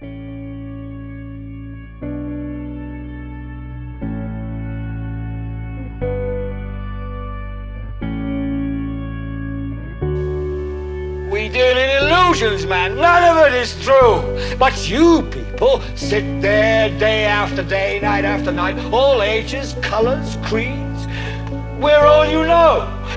We deal in illusions, man. None of it is true. But you people sit there day after day, night after night, all ages, colors, creeds. We're all you know.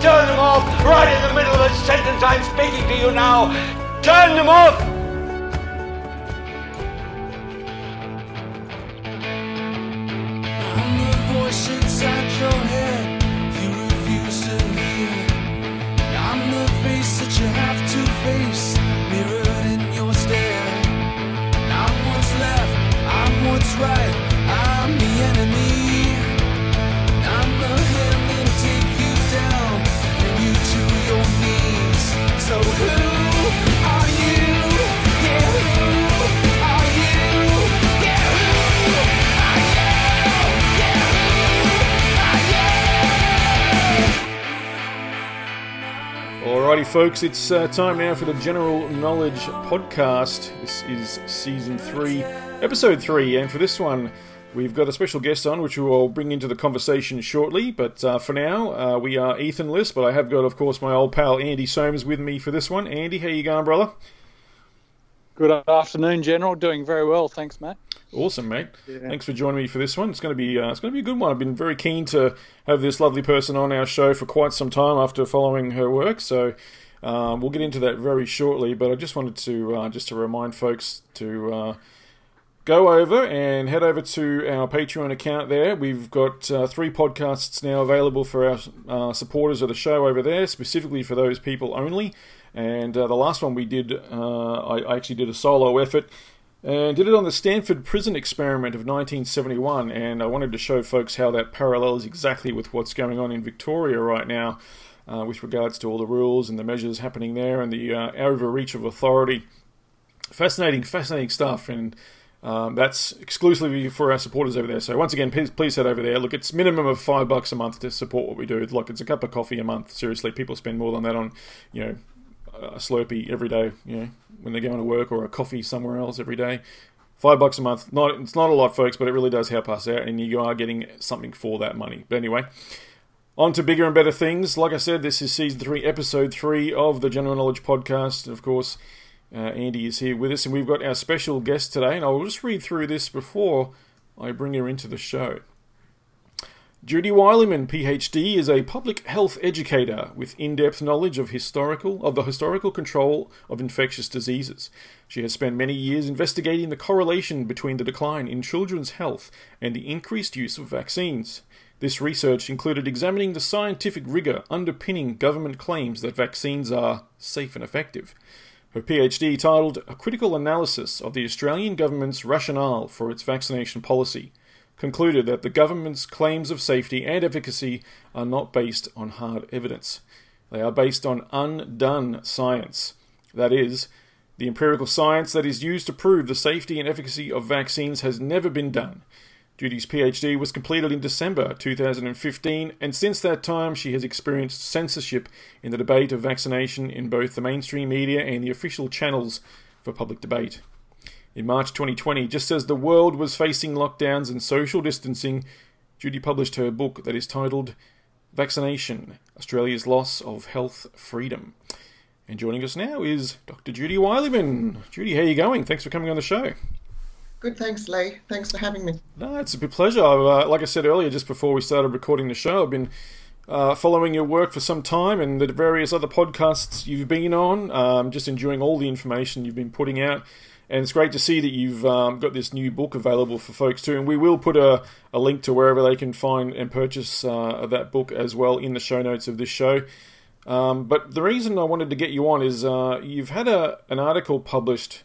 Turn them off right in the middle of the sentence I'm speaking to you now. Turn them off. Alrighty, folks, it's uh, time now for the General Knowledge Podcast. This is season three, episode three, and for this one, we've got a special guest on, which we will bring into the conversation shortly. But uh, for now, uh, we are Ethan List, but I have got, of course, my old pal Andy Soames with me for this one. Andy, how you going, brother? Good afternoon, General. Doing very well, thanks, Matt. Awesome, mate. Thanks for joining me for this one. It's going to be uh, it's going to be a good one. I've been very keen to have this lovely person on our show for quite some time after following her work. So um, we'll get into that very shortly. But I just wanted to uh, just to remind folks to uh, go over and head over to our Patreon account. There, we've got uh, three podcasts now available for our uh, supporters of the show over there, specifically for those people only. And uh, the last one we did, uh, I, I actually did a solo effort and did it on the Stanford Prison Experiment of 1971. And I wanted to show folks how that parallels exactly with what's going on in Victoria right now, uh, with regards to all the rules and the measures happening there and the uh, overreach of authority. Fascinating, fascinating stuff, and um, that's exclusively for our supporters over there. So once again, please, please head over there. Look, it's minimum of five bucks a month to support what we do. Like it's a cup of coffee a month. Seriously, people spend more than that on, you know, a Slurpee every day. You know, when they're going to work or a coffee somewhere else every day. Five bucks a month. Not it's not a lot, folks, but it really does help us out, and you are getting something for that money. But anyway. On to bigger and better things. Like I said, this is season three, episode three of the General Knowledge Podcast. Of course, uh, Andy is here with us, and we've got our special guest today. And I'll just read through this before I bring her into the show. Judy Wilyman, PhD, is a public health educator with in-depth knowledge of historical of the historical control of infectious diseases. She has spent many years investigating the correlation between the decline in children's health and the increased use of vaccines. This research included examining the scientific rigor underpinning government claims that vaccines are safe and effective. Her PhD, titled A Critical Analysis of the Australian Government's Rationale for its Vaccination Policy, concluded that the government's claims of safety and efficacy are not based on hard evidence. They are based on undone science. That is, the empirical science that is used to prove the safety and efficacy of vaccines has never been done. Judy's PhD was completed in December 2015, and since that time she has experienced censorship in the debate of vaccination in both the mainstream media and the official channels for public debate. In March 2020, just as the world was facing lockdowns and social distancing, Judy published her book that is titled Vaccination Australia's Loss of Health Freedom. And joining us now is Dr. Judy Wilyman. Judy, how are you going? Thanks for coming on the show. Good, thanks, Lee. Thanks for having me. No, it's a big pleasure. Uh, like I said earlier, just before we started recording the show, I've been uh, following your work for some time and the various other podcasts you've been on. Um, just enjoying all the information you've been putting out. And it's great to see that you've um, got this new book available for folks too. And we will put a, a link to wherever they can find and purchase uh, that book as well in the show notes of this show. Um, but the reason I wanted to get you on is uh, you've had a, an article published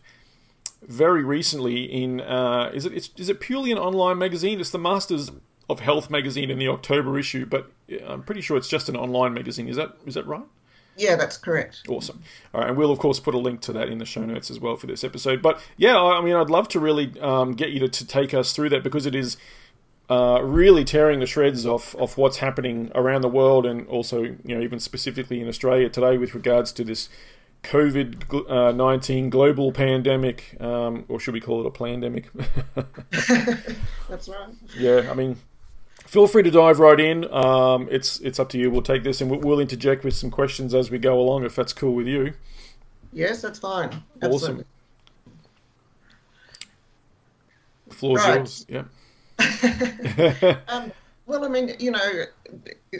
very recently in uh, is it is it purely an online magazine? It's the Masters of Health magazine in the October issue, but I'm pretty sure it's just an online magazine. Is that is that right? Yeah, that's correct. Awesome. All right, and we'll of course put a link to that in the show notes as well for this episode. But yeah, I mean, I'd love to really um, get you to, to take us through that because it is uh, really tearing the shreds off of what's happening around the world and also you know even specifically in Australia today with regards to this COVID uh, nineteen global pandemic, um, or should we call it a pandemic? that's right. Yeah, I mean feel free to dive right in. Um, it's it's up to you. We'll take this and we'll, we'll, interject with some questions as we go along, if that's cool with you. Yes, that's fine. Absolutely. Awesome. The floor's right. yours. Yeah. um, well, I mean, you know,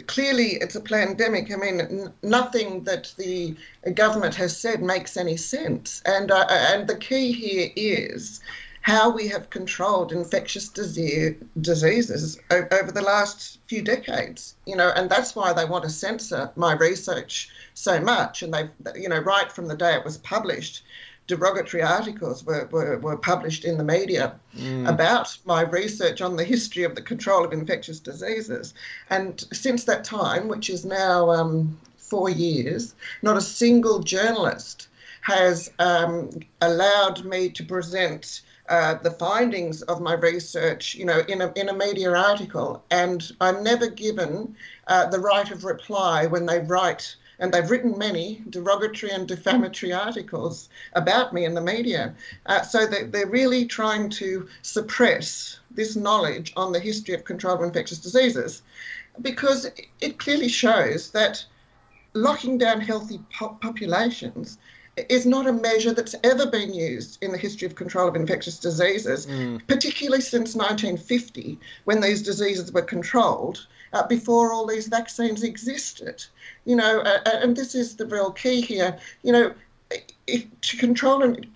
clearly it's a pandemic. I mean, n- nothing that the government has said makes any sense. And uh, and the key here is how we have controlled infectious disease, diseases over the last few decades. You know, and that's why they want to censor my research so much. And they've, you know, right from the day it was published, derogatory articles were, were, were published in the media mm. about my research on the history of the control of infectious diseases. And since that time, which is now um, four years, not a single journalist has um, allowed me to present uh, the findings of my research, you know, in a, in a media article. And I'm never given uh, the right of reply when they write, and they've written many derogatory and defamatory articles about me in the media. Uh, so they, they're really trying to suppress this knowledge on the history of control of infectious diseases because it clearly shows that locking down healthy po- populations is not a measure that's ever been used in the history of control of infectious diseases, mm. particularly since 1950, when these diseases were controlled uh, before all these vaccines existed. You know, uh, and this is the real key here. You know, if, to control and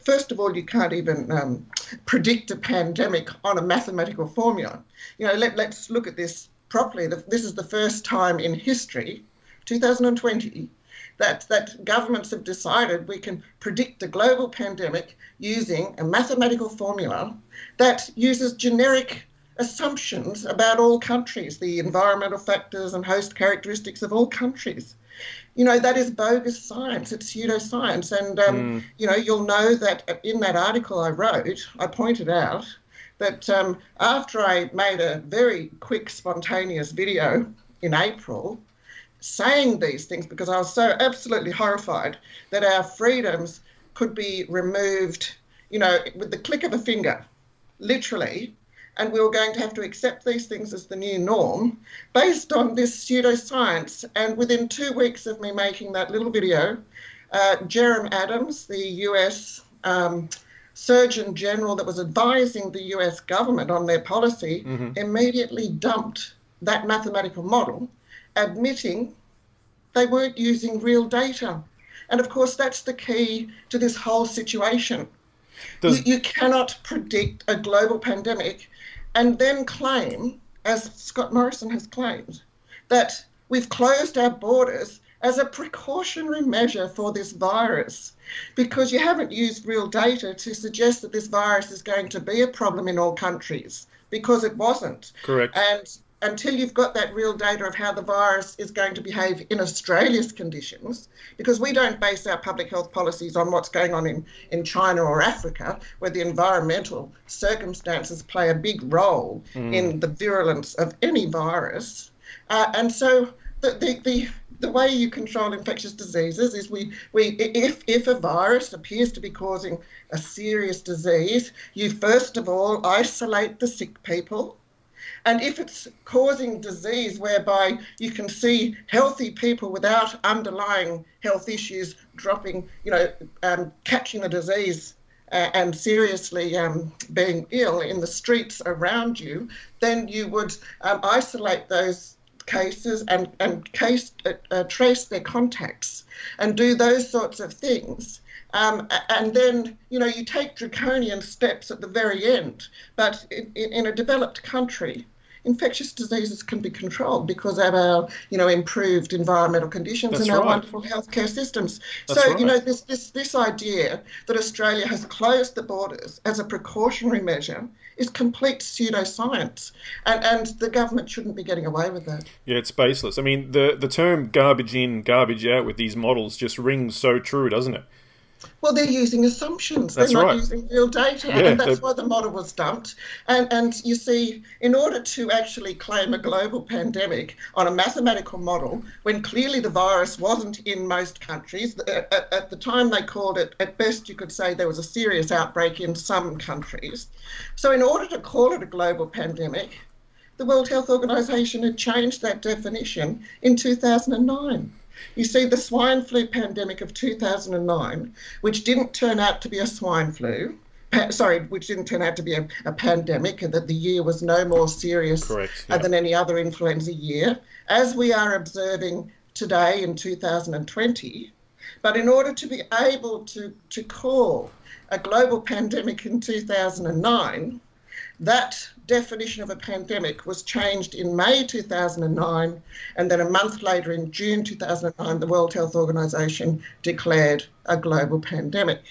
first of all, you can't even um, predict a pandemic on a mathematical formula. You know, let, let's look at this properly. This is the first time in history, 2020, that, that governments have decided we can predict a global pandemic using a mathematical formula that uses generic assumptions about all countries, the environmental factors and host characteristics of all countries. You know, that is bogus science, it's pseudoscience. And, um, mm. you know, you'll know that in that article I wrote, I pointed out that um, after I made a very quick, spontaneous video in April, saying these things because I was so absolutely horrified that our freedoms could be removed, you know, with the click of a finger, literally. And we were going to have to accept these things as the new norm based on this pseudoscience. And within two weeks of me making that little video, uh, Jerome Adams, the US um, Surgeon General that was advising the US government on their policy, mm-hmm. immediately dumped that mathematical model admitting they weren't using real data. And of course, that's the key to this whole situation. Does... You, you cannot predict a global pandemic and then claim, as Scott Morrison has claimed, that we've closed our borders as a precautionary measure for this virus because you haven't used real data to suggest that this virus is going to be a problem in all countries because it wasn't. Correct. And until you've got that real data of how the virus is going to behave in Australia's conditions, because we don't base our public health policies on what's going on in, in China or Africa, where the environmental circumstances play a big role mm. in the virulence of any virus. Uh, and so the, the, the, the way you control infectious diseases is we, we if, if a virus appears to be causing a serious disease, you first of all isolate the sick people and if it's causing disease whereby you can see healthy people without underlying health issues dropping, you know, um, catching the disease uh, and seriously um, being ill in the streets around you, then you would um, isolate those cases and, and case, uh, uh, trace their contacts and do those sorts of things. Um, and then, you know, you take draconian steps at the very end. But in, in a developed country, infectious diseases can be controlled because of our, you know, improved environmental conditions That's and our right. wonderful healthcare systems. That's so, right. you know, this, this, this idea that Australia has closed the borders as a precautionary measure is complete pseudoscience. And, and the government shouldn't be getting away with that. Yeah, it's baseless. I mean, the the term garbage in, garbage out with these models just rings so true, doesn't it? Well, they're using assumptions. That's they're not right. using real data, Yeah, and that's why the model was dumped. And and you see, in order to actually claim a global pandemic on a mathematical model, when clearly the virus wasn't in most countries, at- at the time they called it, at best you could say there was a serious outbreak in some countries. So in order to call it a global pandemic, the World Health Organization had changed that definition in 2009. You see, the swine flu pandemic of 2009, which didn't turn out to be a swine flu, sorry, which didn't turn out to be a, a pandemic, and that the year was no more serious Correct, yeah. than any other influenza year, as we are observing today in 2020. But in order to be able to, to call a global pandemic in 2009, that definition of a pandemic was changed in May 2009, and then a month later, in June 2009, the World Health Organization declared a global pandemic.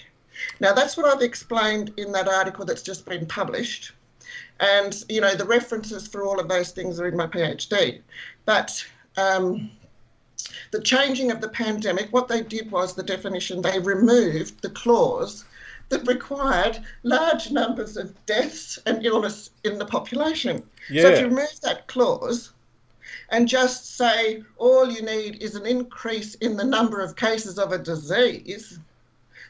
Now, that's what I've explained in that article that's just been published. And, you know, the references for all of those things are in my PhD. But um, the changing of the pandemic, what they did was the definition, they removed the clause that required large numbers of deaths and illness in the population. So Yeah. if you remove that clause and just say all you need is an increase in the number of cases of a disease,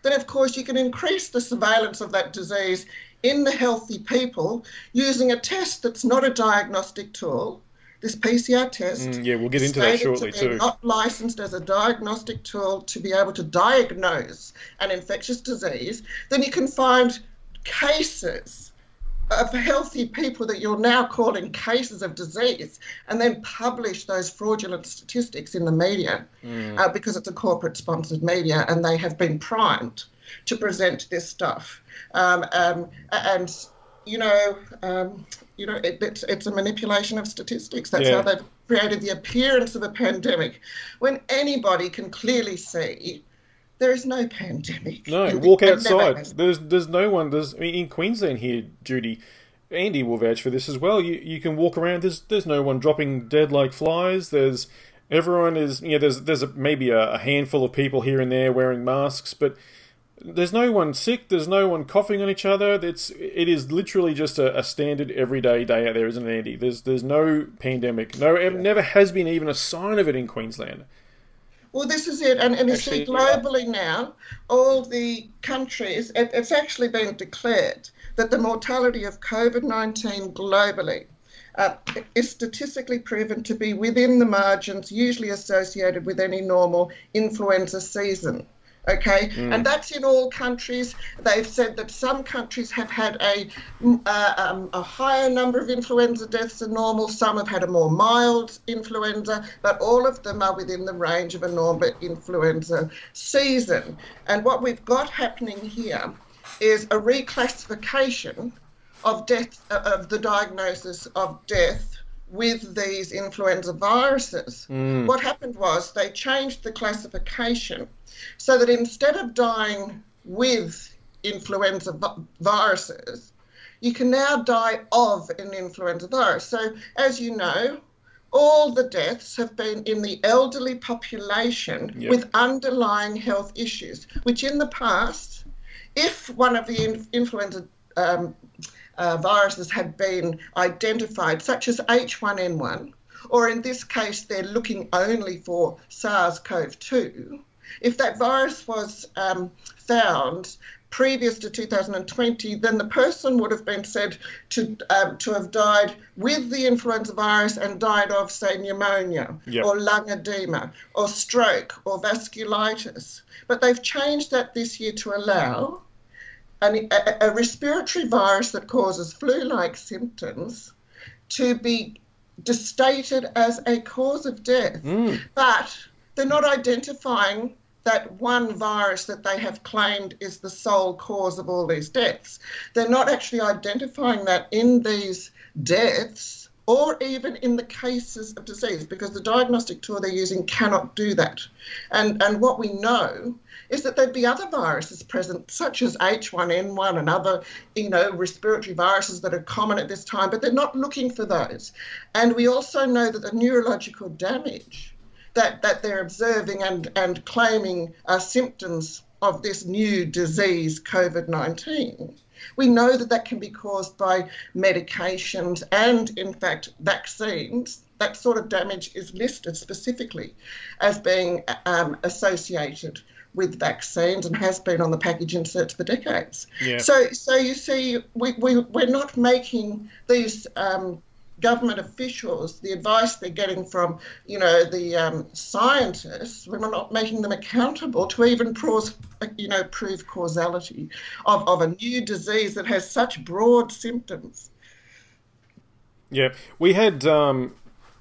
then of course you can increase the surveillance of that disease in the healthy people using a test that's not a diagnostic tool. This PCR test. Mm, yeah, we'll get into that shortly to too. Not licensed as a diagnostic tool to be able to diagnose an infectious disease, then you can find cases of healthy people that you're now calling cases of disease and then publish those fraudulent statistics in the media Mm. uh, because it's a corporate sponsored media and they have been primed to present this stuff. Um, um, and, you know, um, you know, it, it's, it's a manipulation of statistics. That's Yeah. how they've created the appearance of a pandemic when anybody can clearly see there is no pandemic. No, And walk outside. There's there's no one. There's I mean, in Queensland here, Judy. Andy will vouch for this as well. You you can walk around. There's there's no one dropping dead like flies. There's everyone is you know there's there's a, maybe a, a handful of people here and there wearing masks, but there's no one sick. There's no one coughing on each other. It's it is literally just a, a standard everyday day out there, isn't it, Andy? There's there's no pandemic. No, it never has been even a sign of it in Queensland. Well, this is it. And, and you see, Actually, yeah. globally now, all the countries, it, it's actually been declared that the mortality of COVID 19 globally uh, is statistically proven to be within the margins usually associated with any normal influenza season. Okay, and that's in all countries. They've said that some countries have had a mm, uh, um, a higher number of influenza deaths than normal. Some have had a more mild influenza, but all of them are within the range of a normal influenza season. And what we've got happening here is a reclassification of death of the diagnosis of death with these influenza viruses. What happened was they changed the classification so that instead of dying with influenza vi- viruses, you can now die of an influenza virus. So, as you know, all the deaths have been in the elderly population Yep. with underlying health issues, which in the past, if one of the in- influenza um, uh, viruses have been identified, such as H1N1, or in this case, they're looking only for SARS CoV 2, if that virus was um, found previous to 2020, then the person would have been said to um, to have died with the influenza virus and died of, say, pneumonia Yep. or lung edema or stroke or vasculitis. But they've changed that this year to allow an, a, a respiratory virus that causes flu-like symptoms to be stated as a cause of death. Mm. But they're not identifying that one virus that they have claimed is the sole cause of all these deaths. They're not actually identifying that in these deaths or even in the cases of disease, because the diagnostic tool they're using cannot do that. And, and what we know is that there'd be other viruses present, such as H1N1 and other, you know, respiratory viruses that are common at this time, but they're not looking for those. And we also know that the neurological damage that, that they're observing and, and claiming are symptoms of this new disease, COVID 19 we know that that can be caused by medications and, in fact, vaccines. That sort of damage is listed specifically as being um, associated with vaccines and has been on the package inserts for decades. Yeah. So, so you see, we, we, we're not making these um, government officials, the advice they're getting from, you know, the um, scientists, we're not making them accountable to even prove, you know, prove causality of, of a new disease that has such broad symptoms. Yeah, we had um,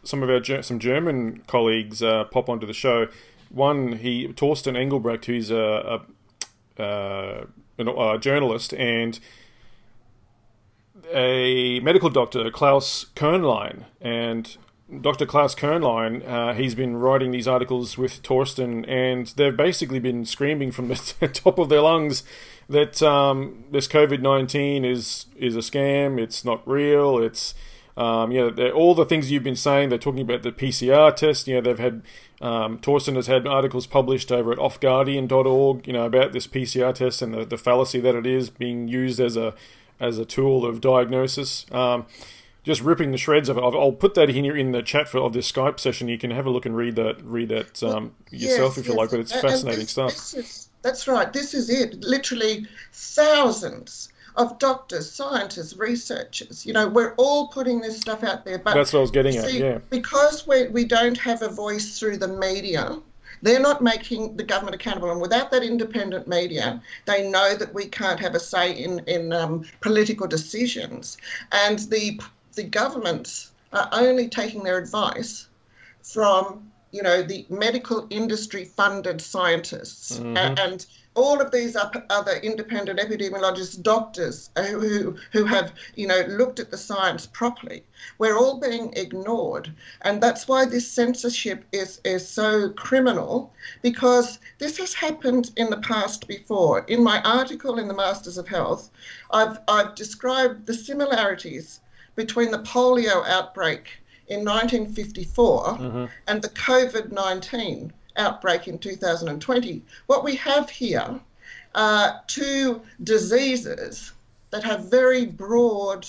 some of our some German colleagues uh, pop onto the show. One, he Torsten Engelbrecht, who's a, a, uh, a journalist, and a medical doctor, Claus Köhnlein, and Dr. Claus Köhnlein, uh, he's been writing these articles with Torsten, and they've basically been screaming from the top of their lungs that um, this COVID nineteen is is a scam. It's not real. It's um, you know all the things you've been saying. They're talking about the PCR test. You know they've had um, Torsten has had articles published over at offguardian.org. You know about this PCR test and the, the fallacy that it is being used as a as a tool of diagnosis. Um, just ripping the shreds of it. I'll put that here in the chat for of this Skype session. You can have a look and read that read that um, yourself yes, if you yes. like. But it's and, fascinating this, stuff. This is, that's right. This is it. Literally thousands of doctors, scientists, researchers. You know, we're all putting this stuff out there. But that's what I was getting see, at. Yeah. Because we we don't have a voice through the media they're not making the government accountable. And without that independent media, they know that we can't have a say in, in um, political decisions. And the, the governments are only taking their advice from, you know, the medical industry funded scientists. Mm-hmm. And, and all of these other independent epidemiologists, doctors who, who have, you know, looked at the science properly, we're all being ignored. And that's why this censorship is, is so criminal, because this has happened in the past before. In my article in the Masters of Health, I've, I've described the similarities between the polio outbreak in 1954 mm-hmm. and the COVID 19 outbreak in 2020. What we have here are two diseases that have very broad,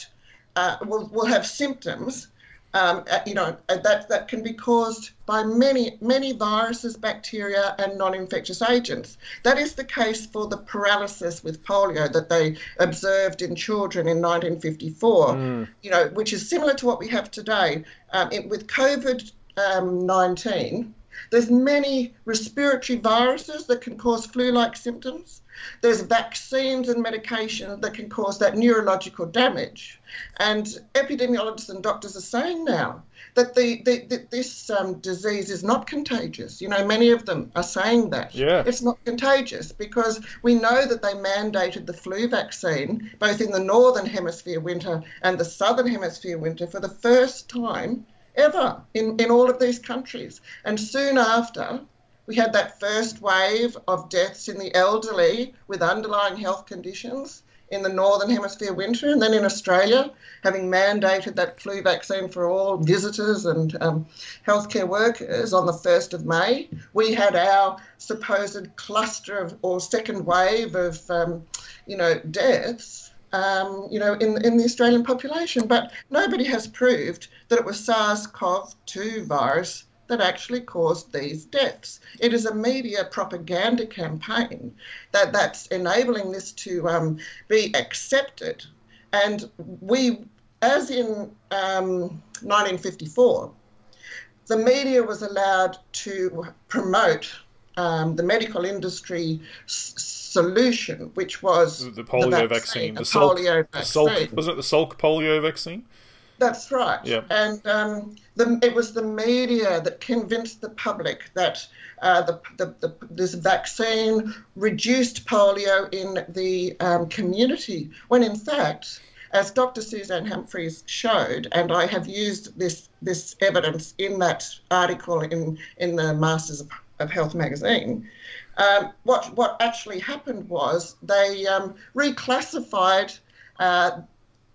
uh, will, will have symptoms. Um, uh, you know uh, that that can be caused by many many viruses, bacteria, and non-infectious agents. That is the case for the paralysis with polio that they observed in children in 1954. Mm. You know, which is similar to what we have today um, it, with COVID um, 19 there's many respiratory viruses that can cause flu-like symptoms. There's vaccines and medication that can cause that neurological damage. And epidemiologists and doctors are saying now that the, the, the this um, disease is not contagious. You know, many of them are saying that. Yeah. It's not contagious because we know that they mandated the flu vaccine both in the northern hemisphere winter and the southern hemisphere winter for the first time ever in, in all of these countries. And soon after, we had that first wave of deaths in the elderly with underlying health conditions in the Northern Hemisphere winter. And then in Australia, having mandated that flu vaccine for all visitors and um, healthcare workers on the 1st of May, we had our supposed cluster of, or second wave of, um, you know, deaths um, you know, in, in the Australian population. But nobody has proved that it was SARS-CoV-2 virus that actually caused these deaths. It is a media propaganda campaign that, that's enabling this to um, be accepted. And we, as in um, 1954, the media was allowed to promote um, the medical industry solution, which was the, the polio the vaccine, vaccine, the, Salk, polio vaccine. Salk, wasn't it the Salk polio vaccine? That's right. Yeah. And um, the, it was the media that convinced the public that uh, the, the, the, this vaccine reduced polio in the um, community, when in fact, as Dr. Suzanne Humphries showed, and I have used this this evidence in that article in in the Masters of, of Health magazine. Um, what what actually happened was they um, reclassified uh,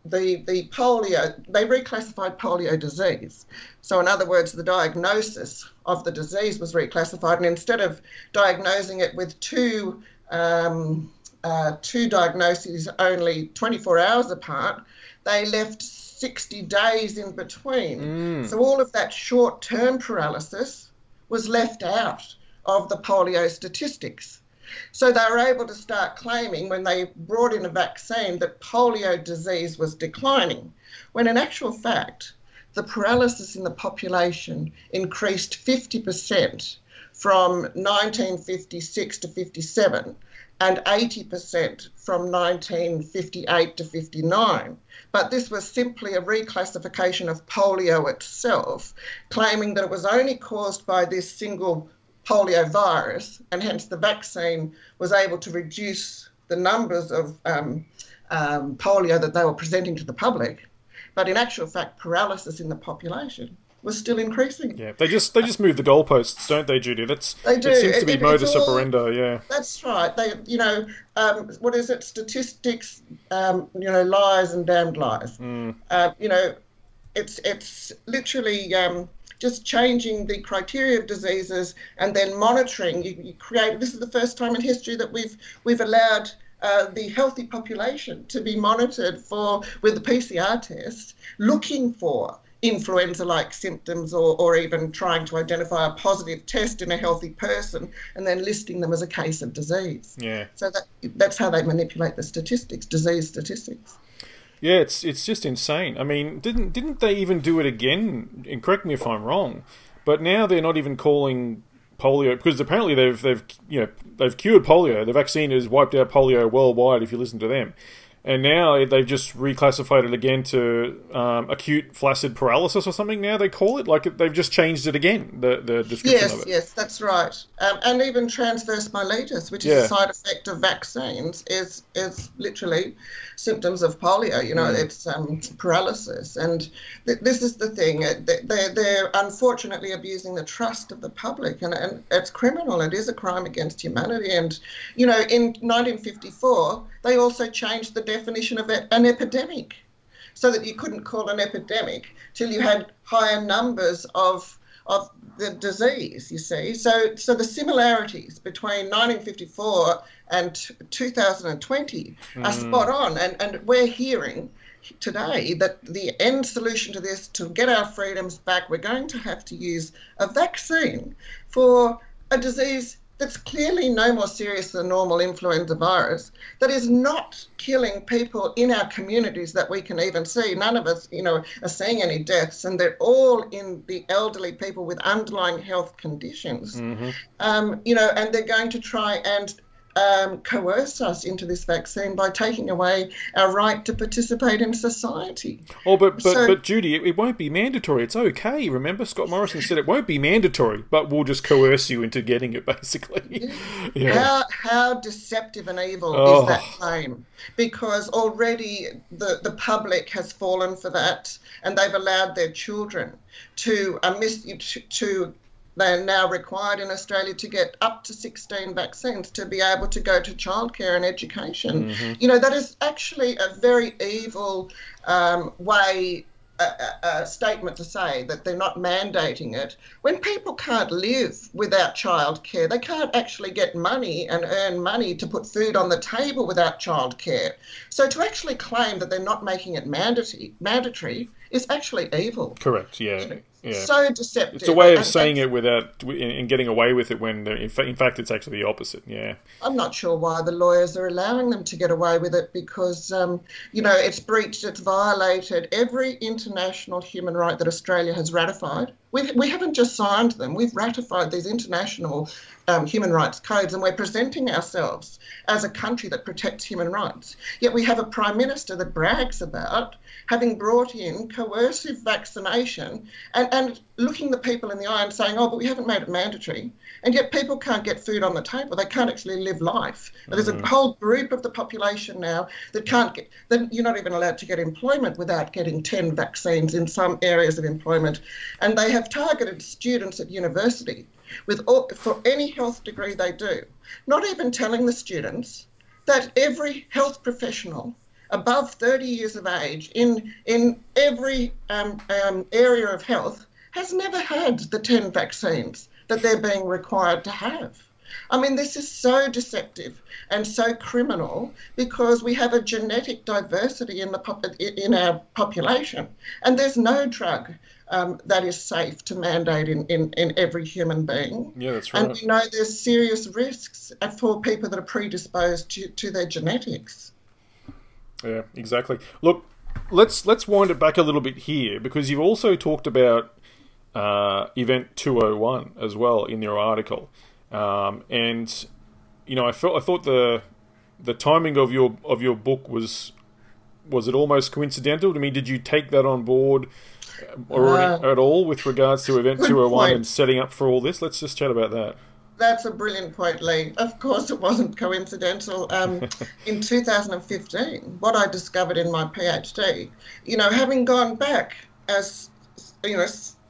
the the polio. They reclassified polio disease. So in other words, the diagnosis of the disease was reclassified, and instead of diagnosing it with two um, uh, two diagnoses only 24 hours apart, they left 60 days in between. Mm. So all of that short term paralysis was left out of the polio statistics. So they were able to start claiming when they brought in a vaccine that polio disease was declining, when in actual fact, the paralysis in the population increased 50% from 1956 to 57 and 80% from 1958 to 59. But this was simply a reclassification of polio itself, claiming that it was only caused by this single polio virus, and hence the vaccine was able to reduce the numbers of um, um, polio that they were presenting to the public. But in actual fact, paralysis in the population was still increasing. Yeah, they just they just move the goalposts, don't they, Judy? That's They do. It seems to be it- modus all- operandi. Yeah. That's right. They, you know, um, what is it? Statistics, um, you know, lies and damned lies. Uh, you know, it's it's literally um, just changing the criteria of diseases and then monitoring. You, you create. This is the first time in history that we've we've allowed. Uh, the healthy population to be monitored for with the PCR test, looking for influenza-like symptoms or, or even trying to identify a positive test in a healthy person and then listing them as a case of disease. Yeah. So that that's how they manipulate the statistics, disease statistics. Yeah, it's it's just insane. I mean, didn't didn't they even do it again? And correct me if I'm wrong, but now they're not even calling polio because apparently they've they've you know they've cured polio. The vaccine has wiped out polio worldwide. If you listen to them, and now they've just reclassified it again to um, acute flaccid paralysis or something. Now they call it like they've just changed it again. The the description Yes, of it. yes, that's right. Um, and even transverse myelitis, which is Yeah. a side effect of vaccines, is is literally symptoms of polio. You know, Mm. it's um, paralysis, and th- this is the thing. uh, they- They're they're unfortunately abusing the trust of the public, and, and it's criminal. It is a crime against humanity. And you know, in 1954, they also changed the definition of an epidemic. So that you couldn't call an epidemic till you had higher numbers of of the disease. You see, so so the similarities between 1954 and t- 2020 are hmm. spot on, and and we're hearing today that the end solution to this to get our freedoms back we're going to have to use a vaccine for a disease that's clearly no more serious than normal influenza virus, that is not killing people in our communities that we can even see. None of us, you know, are seeing any deaths, and they're all in the elderly people with underlying health conditions. Um, you know, and they're going to try and um, coerce us into this vaccine by taking away our right to participate in society. Oh, but but, So- but Judy, it, it won't be mandatory. It's okay. Remember, Scott Morrison said it won't be mandatory, but we'll just coerce you into getting it, basically. Yeah. How how deceptive and evil Oh. is that claim? Because already the the public has fallen for that, and they've allowed their children to uh, miss to, to they're now required in Australia to get up to 16 vaccines to be able to go to childcare and education. You know, that is actually a very evil um, way a, a, a statement to say that they're not mandating it when people can't live without childcare. They can't actually get money and earn money to put food on the table without childcare. So to actually claim that they're not making it mandatory, mandatory is actually evil. Correct. Yeah. Yeah. So deceptive. it's a way of And- saying and it without and getting away with it when, in, fa- in fact, it's actually the opposite. Yeah. I'm not sure why the lawyers are allowing them to get away with it because, um, you know, it's breached, it's violated every international human right that Australia has ratified. We, we haven't just signed them, we've ratified these international um, human rights codes and we're presenting ourselves as a country that protects human rights. Yet we have a Prime Minister that brags about having brought in coercive vaccination and, and looking the people in the eye and saying, oh, but we haven't made it mandatory. And yet people can't get food on the table. They can't actually live life. Mm-hmm. There's a mm. whole group of the population now that can't get, that you're not even allowed to get employment without getting 10 vaccines in some areas of employment. And they have targeted students at university with all, for any health degree they do, not even telling the students that every health professional above 30 years of age in in every um, um, area of health has never had the 10 vaccines that they're being required to have. I mean, this is so deceptive and so criminal because we have a genetic diversity in the pop- in our population, and there's no drug um, that is safe to mandate in, in, in every human being. Yeah, that's right. And we know there's serious risks for people that are predisposed to, to their genetics. Yeah, exactly. Look, let's let's wind it back a little bit here because you've also talked about uh, Event 201 as well in your article, um, and you know I felt I thought the the timing of your of your book was was it almost coincidental? I mean, did you take that on board already uh, at all with regards to Event 201 point. and setting up for all this? Let's just chat about that that's a brilliant point, Lee. Of course, it wasn't coincidental. Um, in 2015, what I discovered in my PhD, you know, having gone back as, you know,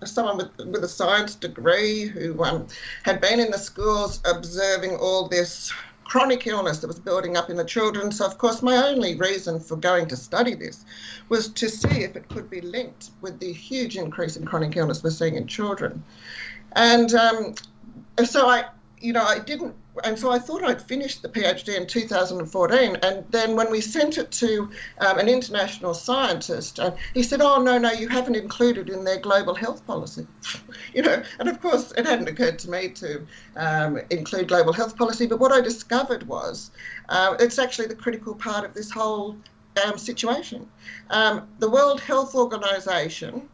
someone with, with a science degree who um, had been in the schools observing all this chronic illness that was building up in the children. So, of course, my only reason for going to study this was to see if it could be linked with the huge increase in chronic illness we're seeing in children. And um, so I, you know, I didn't, and so I thought I'd finished the PhD in 2014. And then when we sent it to um, an international scientist, uh, he said, "Oh no, no, you haven't included in their global health policy." you know, and of course, it hadn't occurred to me to um, include global health policy. But what I discovered was uh, it's actually the critical part of this whole um, situation. Um, the World Health Organization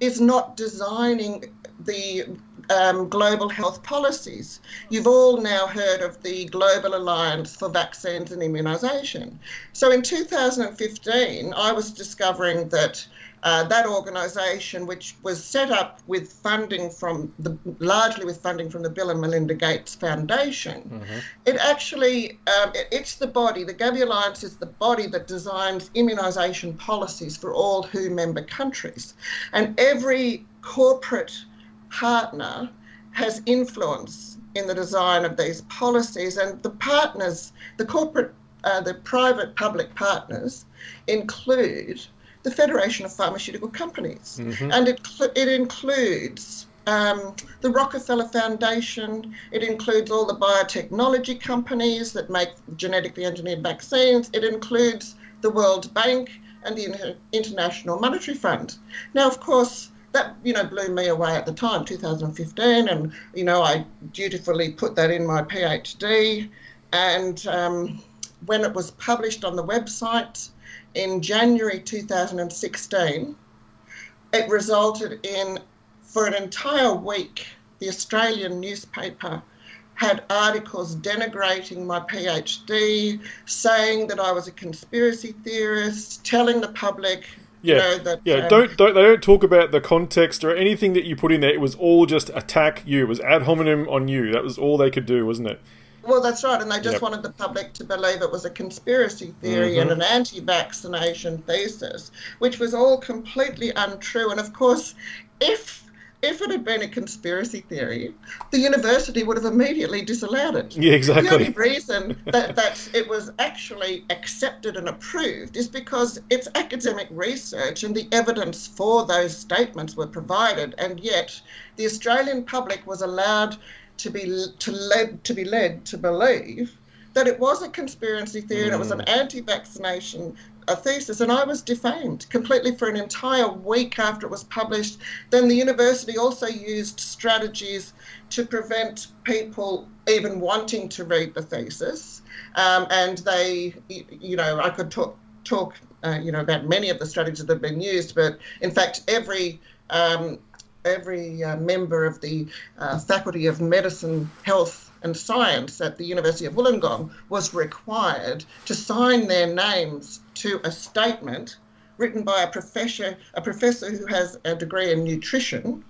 is not designing the um, global health policies. You've all now heard of the Global Alliance for Vaccines and Immunisation. So in 2015, I was discovering that uh, that organisation, which was set up with funding from the largely with funding from the Bill and Melinda Gates Foundation, mm-hmm. it actually um, it, it's the body. The Gavi Alliance is the body that designs immunisation policies for all WHO member countries, and every corporate partner has influence in the design of these policies, and the partners, the corporate, uh, the private public partners, include the Federation of Pharmaceutical Companies, mm-hmm. and it it includes. Um, the Rockefeller Foundation. It includes all the biotechnology companies that make genetically engineered vaccines. It includes the World Bank and the International Monetary Fund. Now, of course, that you know blew me away at the time 2015 and you know i dutifully put that in my phd and um, when it was published on the website in january 2016 it resulted in for an entire week the australian newspaper had articles denigrating my PhD, saying that I was a conspiracy theorist, telling the public yeah, know, that, yeah. Um, don't don't they don't talk about the context or anything that you put in there. It was all just attack you. It was ad hominem on you. That was all they could do, wasn't it? Well, that's right, and they just yep. wanted the public to believe it was a conspiracy theory mm-hmm. and an anti-vaccination thesis, which was all completely untrue. And of course, if if it had been a conspiracy theory, the university would have immediately disallowed it. Yeah, exactly. The only reason that, that it was actually accepted and approved is because it's academic research and the evidence for those statements were provided, and yet the Australian public was allowed to be to led to be led to believe that it was a conspiracy theory mm. and it was an mm. anti-vaccination a thesis, and I was defamed completely for an entire week after it was published. Then the university also used strategies to prevent people even wanting to read the thesis, um, and they, you know, I could talk talk, uh, you know, about many of the strategies that have been used, but in fact, every um, every uh, member of the uh, Faculty of Medicine, Health and Science at the University of Wollongong was required to sign their names to a statement written by a professor, a professor who has a degree in nutrition,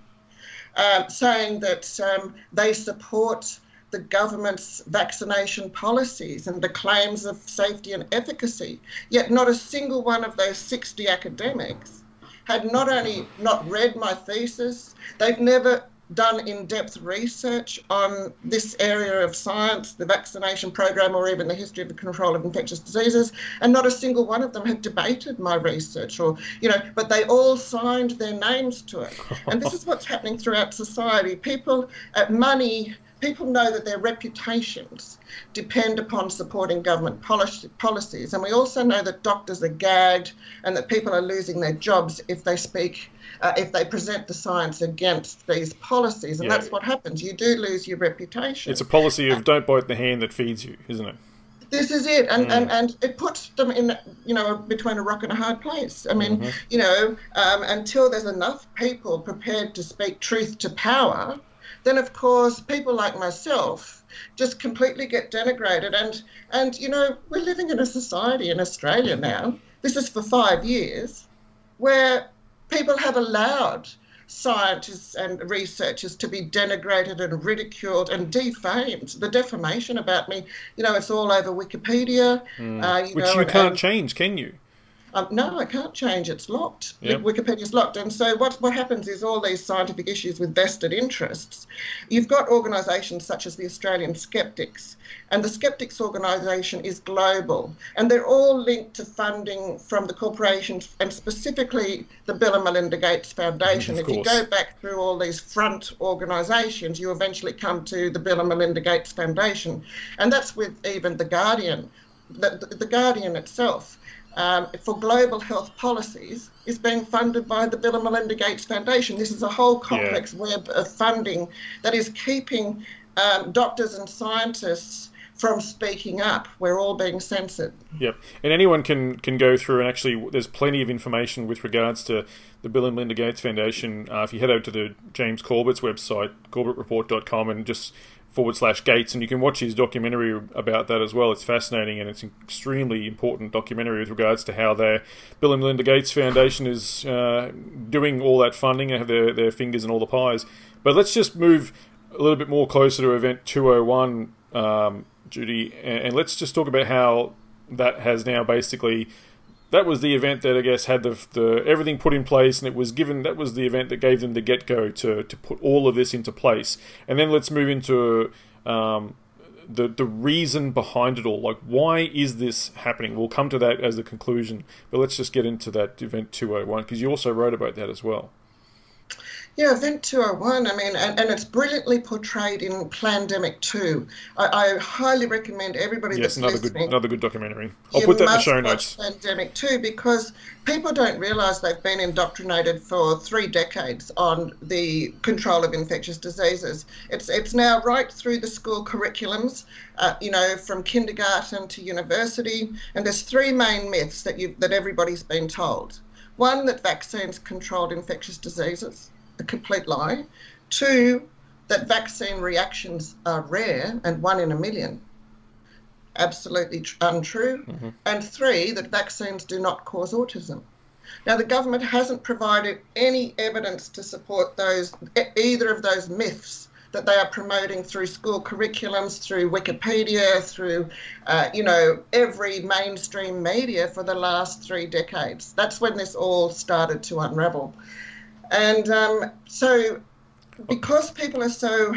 uh, saying that um, they support the government's vaccination policies and the claims of safety and efficacy. Yet not a single one of those 60 academics had not only not read my thesis, they've never done in depth research on this area of science, the vaccination program, or even the history of the control of infectious diseases, and not a single one of them have debated my research or, you know, but they all signed their names to it. And this is what's happening throughout society. People, uh, money, people know that their reputations depend upon supporting government policies. And we also know that doctors are gagged and that people are losing their jobs if they speak, uh, if they present the science against these policies. And Yeah. that's what happens. You do lose your reputation. It's a policy of don't bite the hand that feeds you, isn't it? this is it and, and and it puts them in you know between a rock and a hard place i mean Mm-hmm. you know um, until there's enough people prepared to speak truth to power then of course people like myself just completely get denigrated and and you know we're living in a society in australia now this is for five years where people have allowed scientists and researchers to be denigrated and ridiculed and defamed. The defamation about me, you know, it's all over Wikipedia. Uh, you Mm. Which know, you can't and- change, can you? Um, no, I can't change. It's locked. Yep. Wikipedia's locked. And so what, what happens is all these scientific issues with vested interests. You've got organisations such as the Australian Skeptics, and the Skeptics organisation is global, and they're all linked to funding from the corporations and specifically the Bill and Melinda Gates Foundation. If you go back through all these front organisations, you eventually come to the Bill and Melinda Gates Foundation, and that's with even the Guardian. The, the, the Guardian itself um, for global health policies is being funded by the Bill and Melinda Gates Foundation. This is a whole complex web of funding that is keeping um, doctors and scientists from speaking up. We're all being censored. Yep, and anyone can can go through and actually, there's plenty of information with regards to the Bill and Melinda Gates Foundation. Uh, if you head over to the James Corbett's website, corbettreport.com, and just forward slash Gates, and you can watch his documentary about that as well. It's fascinating and it's an extremely important documentary with regards to how their Bill and Melinda Gates Foundation is uh, doing all that funding and have their, their fingers in all the pies. But let's just move a little bit more closer to event 201, um, Judy, and, and let's just talk about how that has now basically that was the event that I guess had the, the everything put in place, and it was given that was the event that gave them the get go to to put all of this into place. And then let's move into um, the the reason behind it all. Like, why is this happening? We'll come to that as the conclusion, but let's just get into that event two hundred one because you also wrote about that as well. Yeah, Event 201, I mean, and, and it's brilliantly portrayed in Plandemic 2. I, I highly recommend everybody Yes, that's another good another good documentary. I'll put that in the show watch notes. Plandemic 2, because people don't realise they've been indoctrinated for three decades on the control of infectious diseases. It's it's now right through the school curriculums, uh, you know, from kindergarten to university. And there's three main myths that you that everybody's been told. One that vaccines controlled infectious diseases, a complete lie. Two, that vaccine reactions are rare and one in a million absolutely tr- untrue. And three, that vaccines do not cause autism. Now, the government hasn't provided any evidence to support those either of those myths that they are promoting through school curriculums, through Wikipedia, through uh, you know every mainstream media for the last three decades. That's when this all started to unravel, and um, so because people are so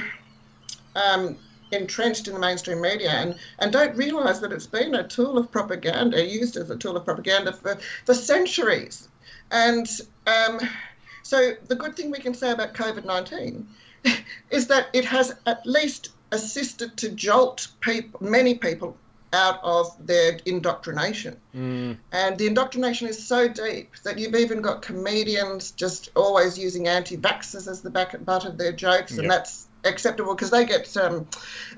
um, entrenched in the mainstream media and, and don't realise that it's been a tool of propaganda, used as a tool of propaganda for, for centuries. And um, so the good thing we can say about COVID 19 is that it has at least assisted to jolt people, many people out of their indoctrination. Mm. And the indoctrination is so deep that you've even got comedians just always using anti vaxxers as the back butt of their jokes, Yep. and that's acceptable because they get um,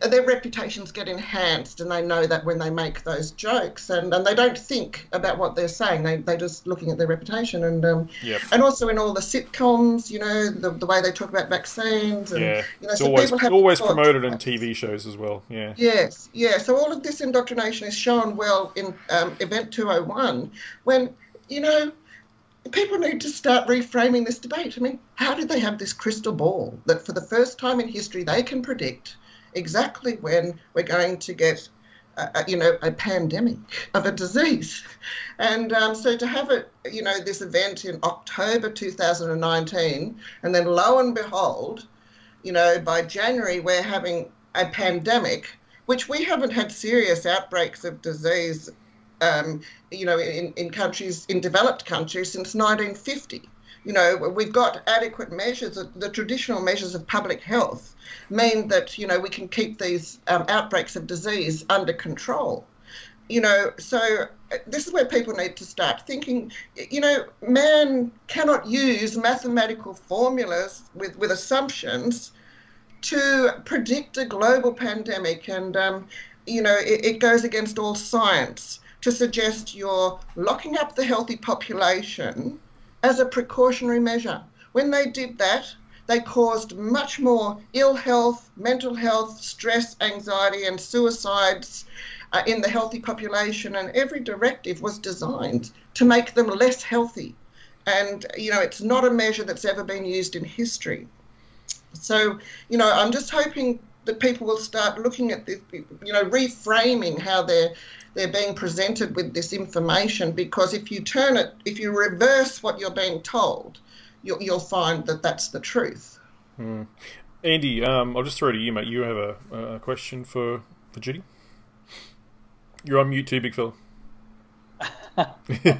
their reputations get enhanced and they know that when they make those jokes and, and they don't think about what they're saying they, they're just looking at their reputation and um, Yep. and also in all the sitcoms you know the, the way they talk about vaccines and Yeah, you know it's so always people have always promoted in TV shows as well. Yeah, Yes, yeah. So all of this indoctrination is shown well in um, Event 201 when, you know, people need to start reframing this debate. I mean, how did they have this crystal ball that for the first time in history they can predict exactly when we're going to get, uh, uh, you know, a pandemic of a disease? And um, so to have it, you know, this event in October 2019, and then lo and behold, you know, by January we're having a pandemic, which we haven't had serious outbreaks of disease, um, you know, in, in countries, in developed countries since 1950. You know, we've got adequate measures. The traditional measures of public health mean that, you know, we can keep these um, outbreaks of disease under control. You know, so uh, this is where people need to start thinking, you know, man cannot use mathematical formulas with, with assumptions to predict a global pandemic, and um, you know it, it, goes against all science to suggest you're locking up the healthy population as a precautionary measure. When they did that, they caused much more ill health, mental health, stress, anxiety, and suicides uh, in the healthy population, and every directive was designed to make them less healthy. And you know, it's not a measure that's ever been used in history. So, you know, I'm just hoping that people will start looking at this, you know, reframing how they're they're being presented with this information. Because if you turn it, if you reverse what you're being told, you'll, you'll find that that's the truth. Hmm. Andy, um, I'll just throw it to you, mate. You have a, a question for for Judy. You're on mute too, big fella.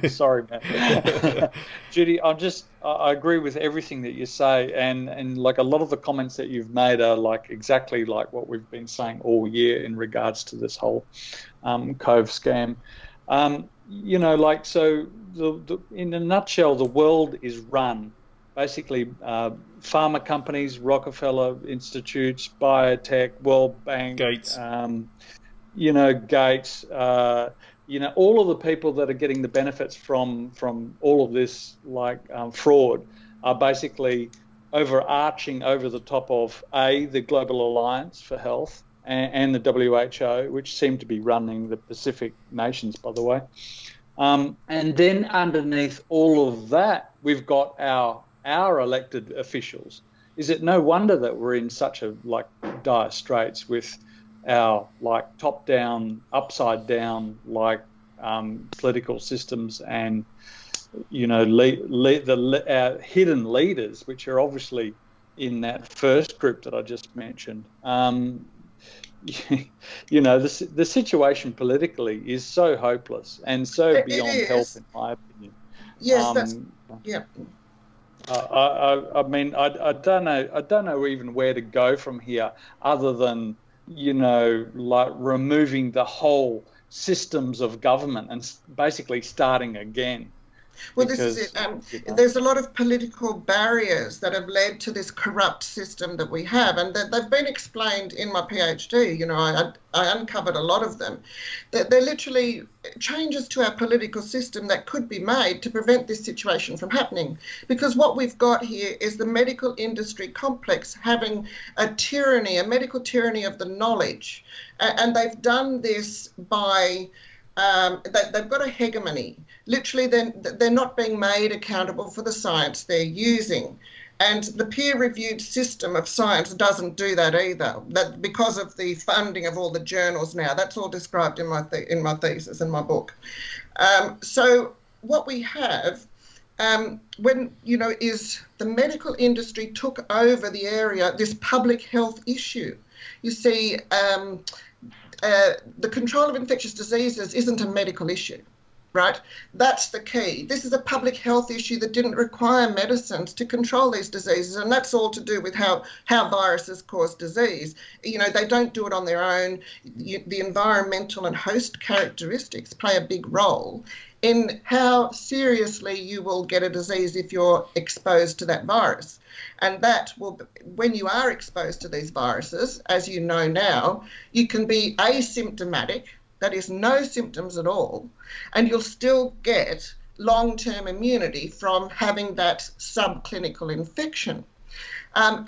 Sorry, man. Judy, I'm just I agree with everything that you say, and and like a lot of the comments that you've made are like exactly like what we've been saying all year in regards to this whole um, Cove scam. Um, you know, like so, the, the, in a nutshell, the world is run basically uh, pharma companies, Rockefeller institutes, biotech, World Bank, Gates. Um, you know, Gates. Uh, you know, all of the people that are getting the benefits from from all of this, like um, fraud, are basically overarching over the top of a the Global Alliance for Health and, and the WHO, which seem to be running the Pacific nations, by the way. Um, and then underneath all of that, we've got our our elected officials. Is it no wonder that we're in such a like dire straits with our like top down, upside down like um, political systems and you know le- le- the our hidden leaders, which are obviously in that first group that I just mentioned. Um, you know the the situation politically is so hopeless and so It- it beyond is. help, in my opinion. Yes, Um, that's yeah. I, I, I mean, I, I don't know. I don't know even where to go from here, other than you know, like removing the whole systems of government and basically starting again. Well, this is it. Um, you know. there's a lot of political barriers that have led to this corrupt system that we have, and that they've been explained in my PhD. You know, I, I uncovered a lot of them. That they're literally changes to our political system that could be made to prevent this situation from happening. Because what we've got here is the medical industry complex having a tyranny, a medical tyranny of the knowledge, and they've done this by um, they, they've got a hegemony. Literally, they're, they're not being made accountable for the science they're using. And the peer-reviewed system of science doesn't do that either. That because of the funding of all the journals now, that's all described in my the, in my thesis in my book. Um, so what we have um, when you know is the medical industry took over the area, this public health issue. You see, um, uh, the control of infectious diseases isn't a medical issue. Right? That's the key. This is a public health issue that didn't require medicines to control these diseases, and that's all to do with how, how viruses cause disease. You know, they don't do it on their own. You, the environmental and host characteristics play a big role in how seriously you will get a disease if you're exposed to that virus. And that will, when you are exposed to these viruses, as you know now, you can be asymptomatic, that is, no symptoms at all, and you'll still get long term immunity from having that subclinical infection. Um,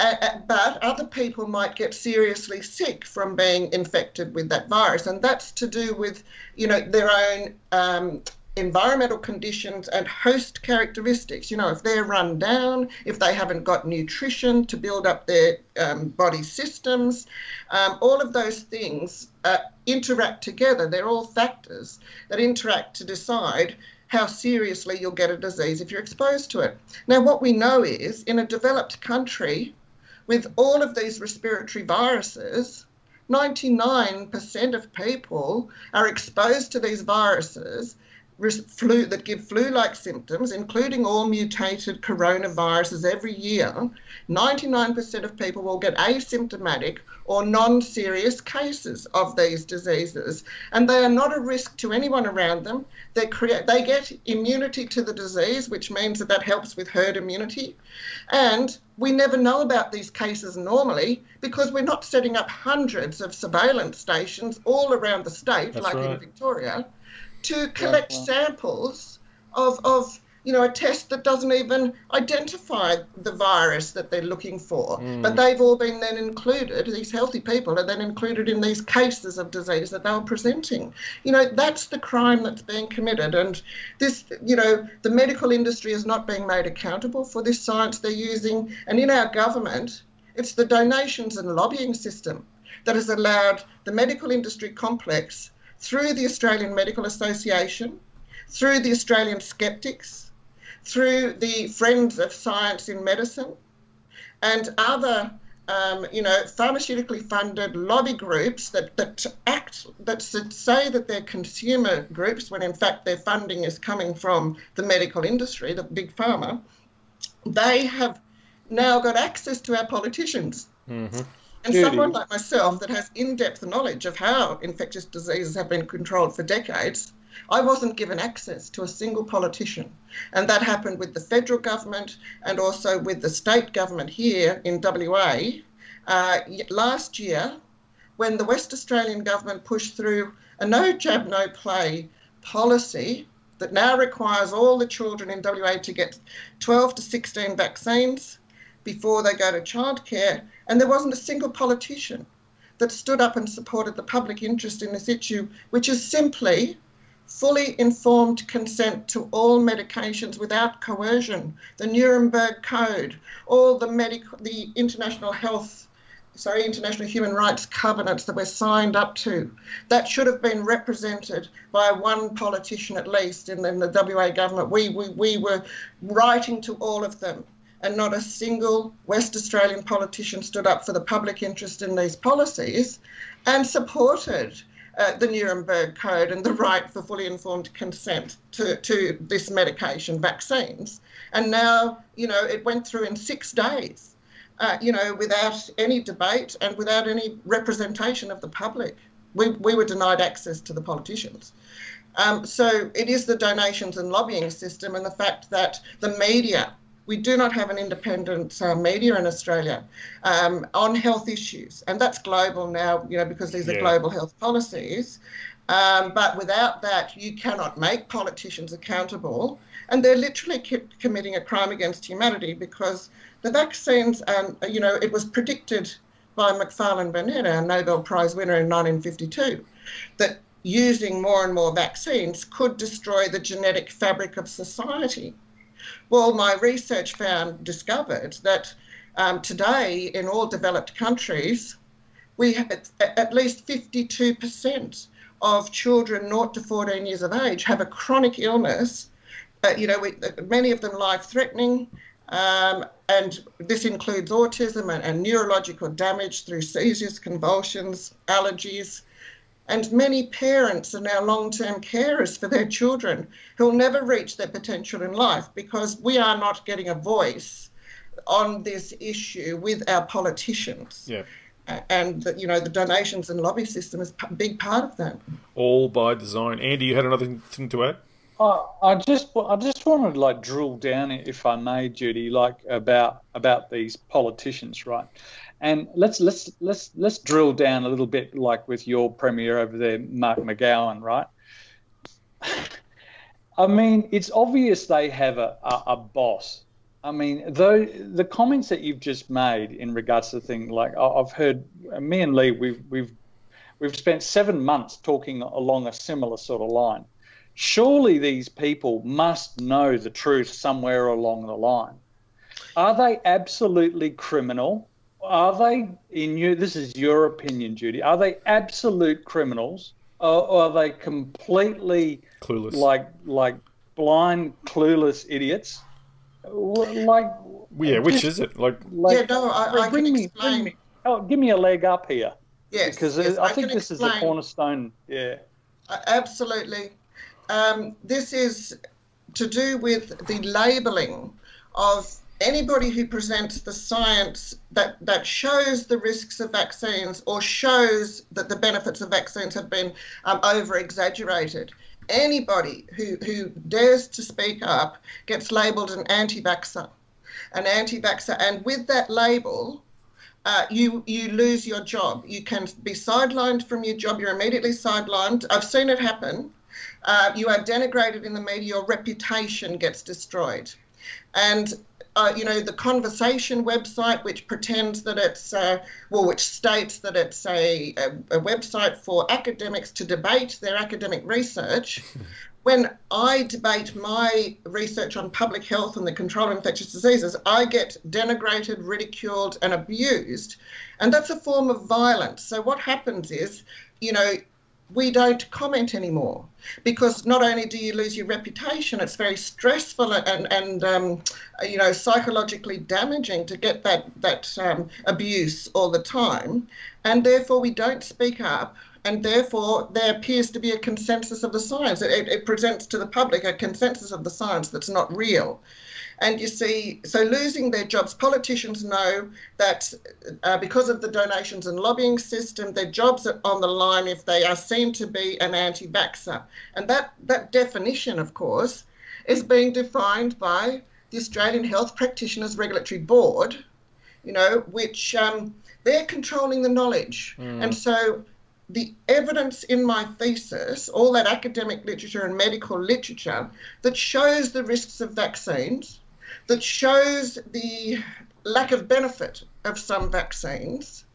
but other people might get seriously sick from being infected with that virus, and that's to do with, you know, their own um, environmental conditions and host characteristics. You know, if they're run down, if they haven't got nutrition to build up their um, body systems, um, all of those things uh, interact together. They're all factors that interact to decide how seriously you'll get a disease if you're exposed to it. Now, what we know is in a developed country with all of these respiratory viruses, 99% of people are exposed to these viruses flu that give flu-like symptoms, including all mutated coronaviruses every year, 99% of people will get asymptomatic or non-serious cases of these diseases, and they are not a risk to anyone around them. They create, they get immunity to the disease, which means that that helps with herd immunity, and we never know about these cases normally because we're not setting up hundreds of surveillance stations all around the state, That's like right. in Victoria to collect yeah, samples of, of you know, a test that doesn't even identify the virus that they're looking for. Mm. But they've all been then included, these healthy people are then included in these cases of disease that they were presenting. You know, that's the crime that's being committed. And this, you know, the medical industry is not being made accountable for this science they're using. And in our government, it's the donations and lobbying system that has allowed the medical industry complex through the Australian Medical Association, through the Australian Skeptics, through the Friends of Science in Medicine, and other um, you know, pharmaceutically funded lobby groups that, that act that say that they're consumer groups when in fact their funding is coming from the medical industry, the big pharma, they have now got access to our politicians. Mm-hmm. And Judy. someone like myself that has in depth knowledge of how infectious diseases have been controlled for decades, I wasn't given access to a single politician. And that happened with the federal government and also with the state government here in WA uh, last year when the West Australian government pushed through a no jab, no play policy that now requires all the children in WA to get 12 to 16 vaccines before they go to childcare, and there wasn't a single politician that stood up and supported the public interest in this issue, which is simply fully informed consent to all medications without coercion, the Nuremberg Code, all the medical, the international health, sorry, international human rights covenants that we're signed up to. That should have been represented by one politician at least in, in the WA government. We, we, we were writing to all of them and not a single West Australian politician stood up for the public interest in these policies and supported uh, the Nuremberg Code and the right for fully informed consent to, to this medication, vaccines. And now, you know, it went through in six days, uh, you know, without any debate and without any representation of the public. We, we were denied access to the politicians. Um, so it is the donations and lobbying system and the fact that the media we do not have an independent uh, media in Australia um, on health issues, and that's global now, you know, because these yeah. are global health policies. Um, but without that, you cannot make politicians accountable, and they're literally committing a crime against humanity because the vaccines, um, you know, it was predicted by Macfarlane Burnet, our Nobel Prize winner in 1952, that using more and more vaccines could destroy the genetic fabric of society. Well, my research found, discovered that um, today in all developed countries, we have at least 52% of children 0 to 14 years of age have a chronic illness. Uh, you know, we, many of them life-threatening, um, and this includes autism and, and, neurological damage through seizures, convulsions, allergies, And many parents are now long term carers for their children who'll never reach their potential in life because we are not getting a voice on this issue with our politicians. Yeah. And you know the donations and lobby system is a big part of that. All by design. Andy, you had another thing to add? Uh, I just I just wanted to like drill down, if I may, Judy, like about about these politicians, right? And let's let's let's let's drill down a little bit, like with your premier over there, Mark McGowan, right? I mean, it's obvious they have a, a, a boss. I mean, though the comments that you've just made in regards to the thing, like I've heard, me and Lee, we've we've we've spent seven months talking along a similar sort of line. Surely these people must know the truth somewhere along the line. Are they absolutely criminal? Are they in you? This is your opinion, Judy. Are they absolute criminals, or, or are they completely clueless, like like blind, clueless idiots? Like, yeah, which is it? Like, like yeah, no, I, I bring can me, explain. Bring me, oh, give me a leg up here. Yes, because yes, I, I think this explain. is the cornerstone. Yeah, uh, absolutely. Um, this is to do with the labelling of anybody who presents the science that, that shows the risks of vaccines or shows that the benefits of vaccines have been um, over exaggerated. Anybody who, who dares to speak up gets labelled an anti vaxxer. An anti vaxxer. And with that label, uh, you you lose your job. You can be sidelined from your job. You're immediately sidelined. I've seen it happen. Uh, you are denigrated in the media. Your reputation gets destroyed. And uh, you know, the conversation website, which pretends that it's, uh, well, which states that it's a, a, a, website for academics to debate their academic research. when I debate my research on public health and the control of infectious diseases, I get denigrated, ridiculed, and abused. And that's a form of violence. So what happens is, you know, we don't comment anymore because not only do you lose your reputation, it's very stressful and, and um, you know, psychologically damaging to get that, that um, abuse all the time. And therefore, we don't speak up. And therefore, there appears to be a consensus of the science. It, it presents to the public a consensus of the science that's not real. And you see, so losing their jobs, politicians know that uh, because of the donations and lobbying system, their jobs are on the line if they are seen to be an anti vaxxer. And that, that definition, of course, is being defined by the Australian Health Practitioners Regulatory Board, you know, which um, they're controlling the knowledge. Mm. And so the evidence in my thesis, all that academic literature and medical literature that shows the risks of vaccines, that shows the lack of benefit of some vaccines.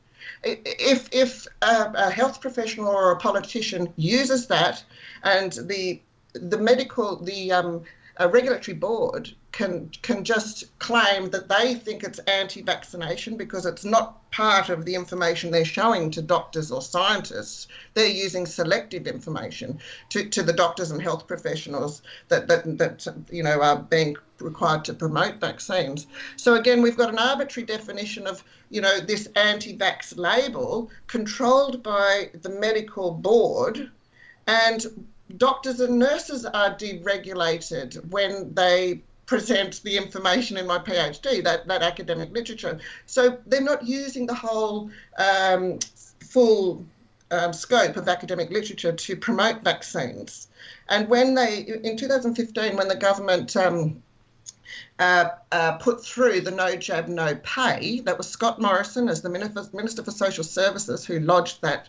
If, if a, a health professional or a politician uses that and the, the medical, the um, regulatory board can can just claim that they think it's anti-vaccination because it's not part of the information they're showing to doctors or scientists. They're using selective information to, to the doctors and health professionals that, that that you know are being required to promote vaccines. So again, we've got an arbitrary definition of you know this anti-vax label controlled by the medical board and doctors and nurses are deregulated when they present the information in my PhD, that, that academic literature. So they're not using the whole um, full um, scope of academic literature to promote vaccines. And when they, in 2015, when the government um, uh, uh, put through the no jab, no pay, that was Scott Morrison as the Minister for Social Services who lodged that,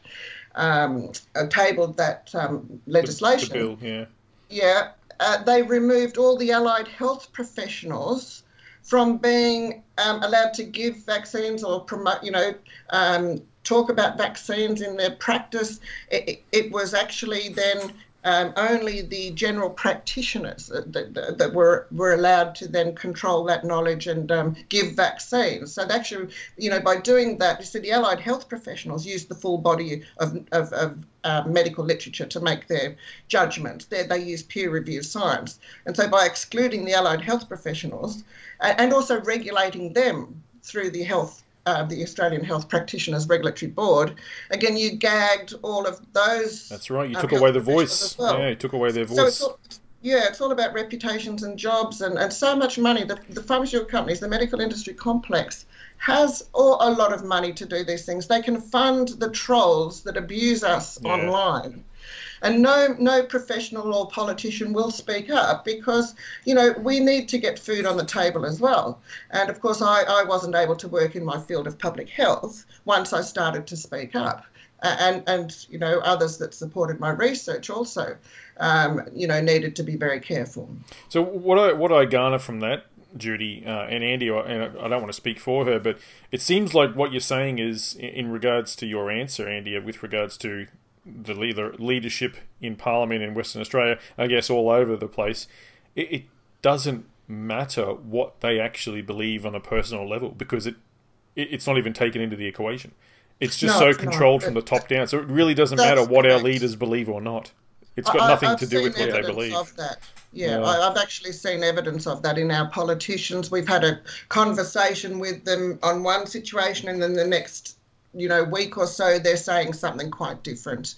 um, uh, tabled that um, legislation. The, the bill, yeah. Yeah, uh, they removed all the allied health professionals from being um, allowed to give vaccines or promote, you know, um, talk about vaccines in their practice. It, it was actually then um, only the general practitioners that, that, that, were, were allowed to then control that knowledge and um, give vaccines. So actually, you know, by doing that, see, the allied health professionals use the full body of, of, of uh, medical literature to make their judgments. They, they use peer-reviewed science. And so by excluding the allied health professionals and also regulating them through the health uh, the Australian Health Practitioners Regulatory Board, again, you gagged all of those. That's right. You um, took away the voice. well. Yeah, you took away their So voice. it's all, yeah, it's all about reputations and jobs and, and so much money. The, the pharmaceutical companies, the medical industry complex, has all, a lot of money to do these things. They can fund the trolls that abuse us Yeah. online. And no, no professional or politician will speak up because, you know, we need to get food on the table as well. And of course, I, I wasn't able to work in my field of public health once I started to speak up. And, and you know, others that supported my research also, um, you know, needed to be very careful. So what I what I garner from that, Judy uh, and Andy, I- and I don't want to speak for her, but it seems like what you're saying is in regards to your answer, Andy, with regards to the leader, leadership in Parliament in Western Australia, I guess all over the place. It, it doesn't matter what they actually believe on a personal level because it, it it's not even taken into the equation. It's just No, so it's not. controlled from the top down. So it really doesn't That's matter what our leaders believe or not. It's got I- nothing I've to do with what they believe. Of that. Yeah, Yeah. I, I've actually seen evidence of that in our politicians. We've had a conversation with them on one situation, and then the next, you know, week or so, they're saying something quite different.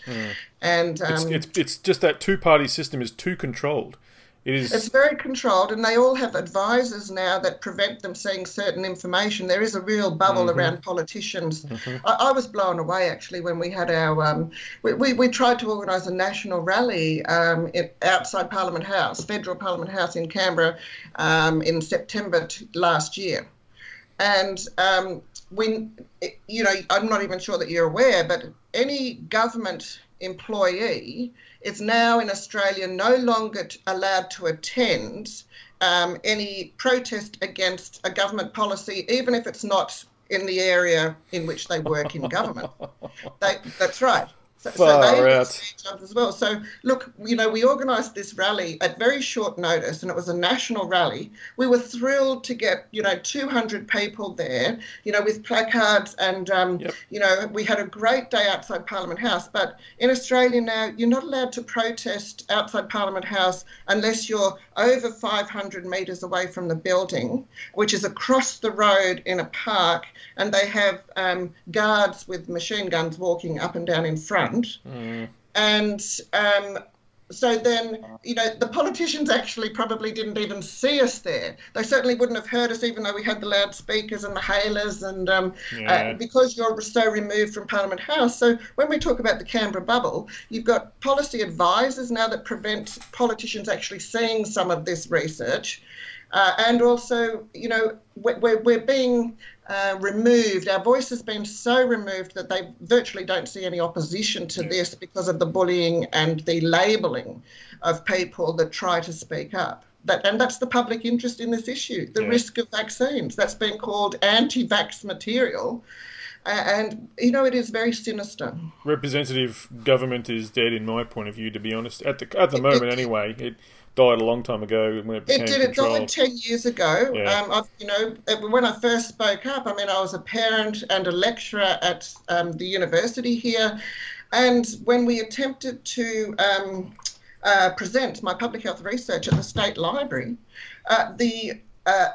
And um, It's, it's it's just that two party system is too controlled. It is It's very controlled, and they all have advisors now that prevent them seeing certain information. There is a real bubble Mm-hmm. around politicians. I, I was blown away actually when we had our um, we, we, we tried to organise a national rally um, in, outside Parliament House, Federal Parliament House in Canberra, um, in September t- last year, and um, when you know I'm not even sure that you're aware, but any government employee is now in Australia no longer t- allowed to attend um, any protest against a government policy, even if it's not in the area in which they work in government. They, that's right. So, so Far they out. lose jobs as well. So look, you know, we organised this rally at very short notice, and it was a national rally. We were thrilled to get, you know, 200 people there, you know, with placards, and um, Yep. you know, we had a great day outside Parliament House. But in Australia now, you're not allowed to protest outside Parliament House unless you're over 500 metres away from the building, which is across the road in a park, and they have um, guards with machine guns walking up and down in front. And um, so then, you know, the politicians actually probably didn't even see us there. They certainly wouldn't have heard us, even though we had the loudspeakers and the hailers, and um, Yeah. uh, because you're so removed from Parliament House. So when we talk about the Canberra bubble, you've got policy advisors now that prevent politicians actually seeing some of this research. Uh, and also, you know, we're, we're, we're being uh, removed. Our voice has been so removed that they virtually don't see any opposition to this because of the bullying and the labelling of people that try to speak up. That, and that's the public interest in this issue the Yeah. risk of vaccines. That's been called anti vax material. And, you know, it is very sinister. representative government is dead in my point of view. To be honest, at the at the moment anyway, it died a long time ago when it became It did. It died ten years ago. Yeah. Um, I've, you know, when I first spoke up, I mean, I was a parent and a lecturer at um, the university here, and when we attempted to um, uh, present my public health research at the state library, uh, the uh,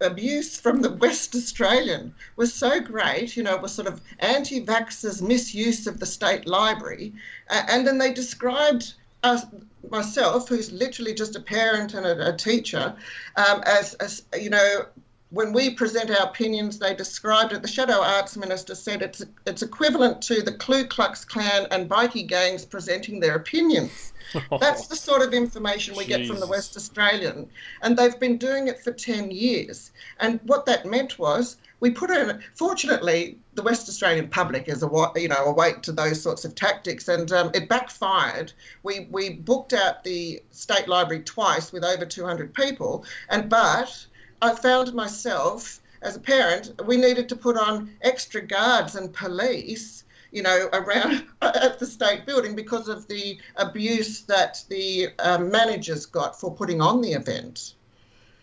abuse from the West Australian was so great, you know, it was sort of anti vaxxers' misuse of the state library. Uh, and then they described us, myself, who's literally just a parent and a, a teacher, um, as, as, you know, when we present our opinions, they described it. The Shadow Arts Minister said it's it's equivalent to the Ku Klux Klan and bikie gangs presenting their opinions. That's the sort of information we get from the West Australian, and they've been doing it for ten years. And what that meant was we put in. Fortunately, the West Australian public is a you know awake to those sorts of tactics, and um, it backfired. We we booked out the state library twice with over 200 people, and but I found myself as a parent, we needed to put on extra guards and police, you know, around at the state building because of the abuse that the um, managers got for putting on the event.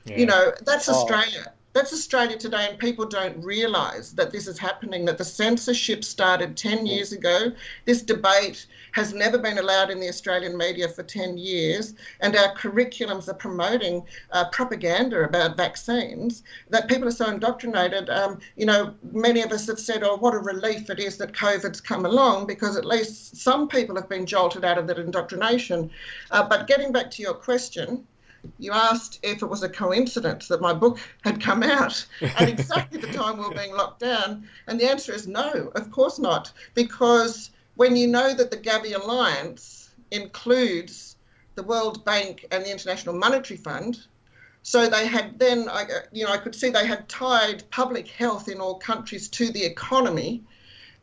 Yeah. You know, that's Oh. Australia. That's Australia today, and people don't realise that this is happening. That the censorship started ten years ago. This debate has never been allowed in the Australian media for ten years, and our curriculums are promoting uh, propaganda about vaccines. That people are so indoctrinated. Um, you know, many of us have said, "Oh, what a relief it is that COVID's come along," because at least some people have been jolted out of that indoctrination. Uh, but getting back to your question you asked if it was a coincidence that my book had come out at exactly the time we were being locked down. And the answer is no, of course not. Because when you know that the Gavi Alliance includes the World Bank and the International Monetary Fund, so they had then, you know, I could see they had tied public health in all countries to the economy.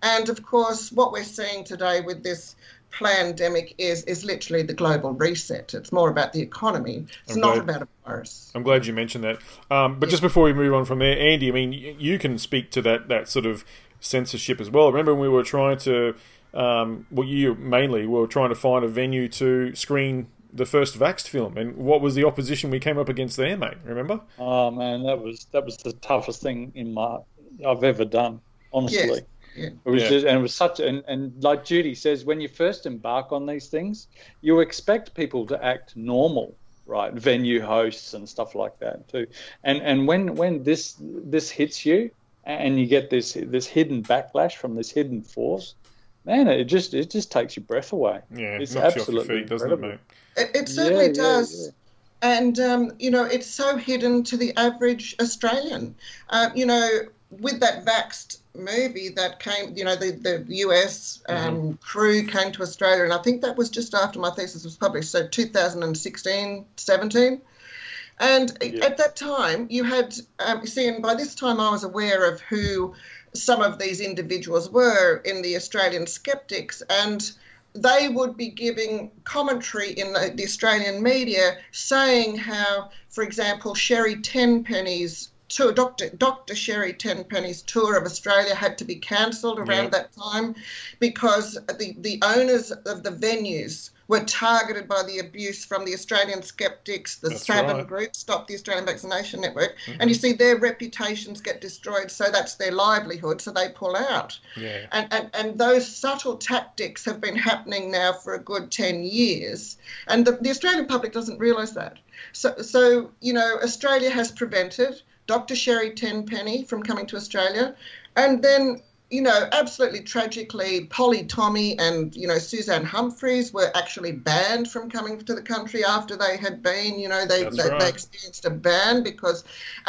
And of course, what we're seeing today with this pandemic is is literally the global reset. It's more about the economy. It's I'm not glad, about a virus. I'm glad you mentioned that. Um, but yeah. just before we move on from there, Andy, I mean, you can speak to that that sort of censorship as well. Remember when we were trying to, um, well, you mainly were trying to find a venue to screen the first Vaxxed film, and what was the opposition we came up against there, mate? Remember? Oh man, that was that was the toughest thing in my I've ever done. Honestly. Yes. Yeah. It was yeah. just, and it was such, and, and like Judy says, when you first embark on these things, you expect people to act normal, right? Venue hosts and stuff like that too. And and when when this this hits you, and you get this this hidden backlash from this hidden force, man, it just it just takes your breath away. Yeah, it's absolutely feet, doesn't it, mate? It, it certainly yeah, does. Yeah, and um, you know it's so hidden to the average Australian. Uh, you know, with that Vaxxed movie that came, you know, the, the US um, mm-hmm. crew came to Australia, and I think that was just after my thesis was published, so 2016, 17. And yeah. at that time, you had, um, see, and by this time I was aware of who some of these individuals were in the Australian skeptics, and they would be giving commentary in the, the Australian media saying how, for example, Sherri Tenpenny's tour, Dr. Dr. Sherri Tenpenny's tour of Australia had to be cancelled around that time because the, the owners of the venues were targeted by the abuse from the Australian skeptics, the that's SAVN right. group, Stop the Australian Vaccination Network. Mm-hmm. And you see, their reputations get destroyed, so that's their livelihood, so they pull out. Yeah. And, and, and those subtle tactics have been happening now for a good 10 years. And the, the Australian public doesn't realise that. So, so, you know, Australia has prevented Dr. Sherri Tenpenny from coming to Australia. And then, you know, absolutely tragically, Polly Tommey and, you know, Suzanne Humphries were actually banned from coming to the country after they had been, you know, they, they, right. they, experienced a ban because,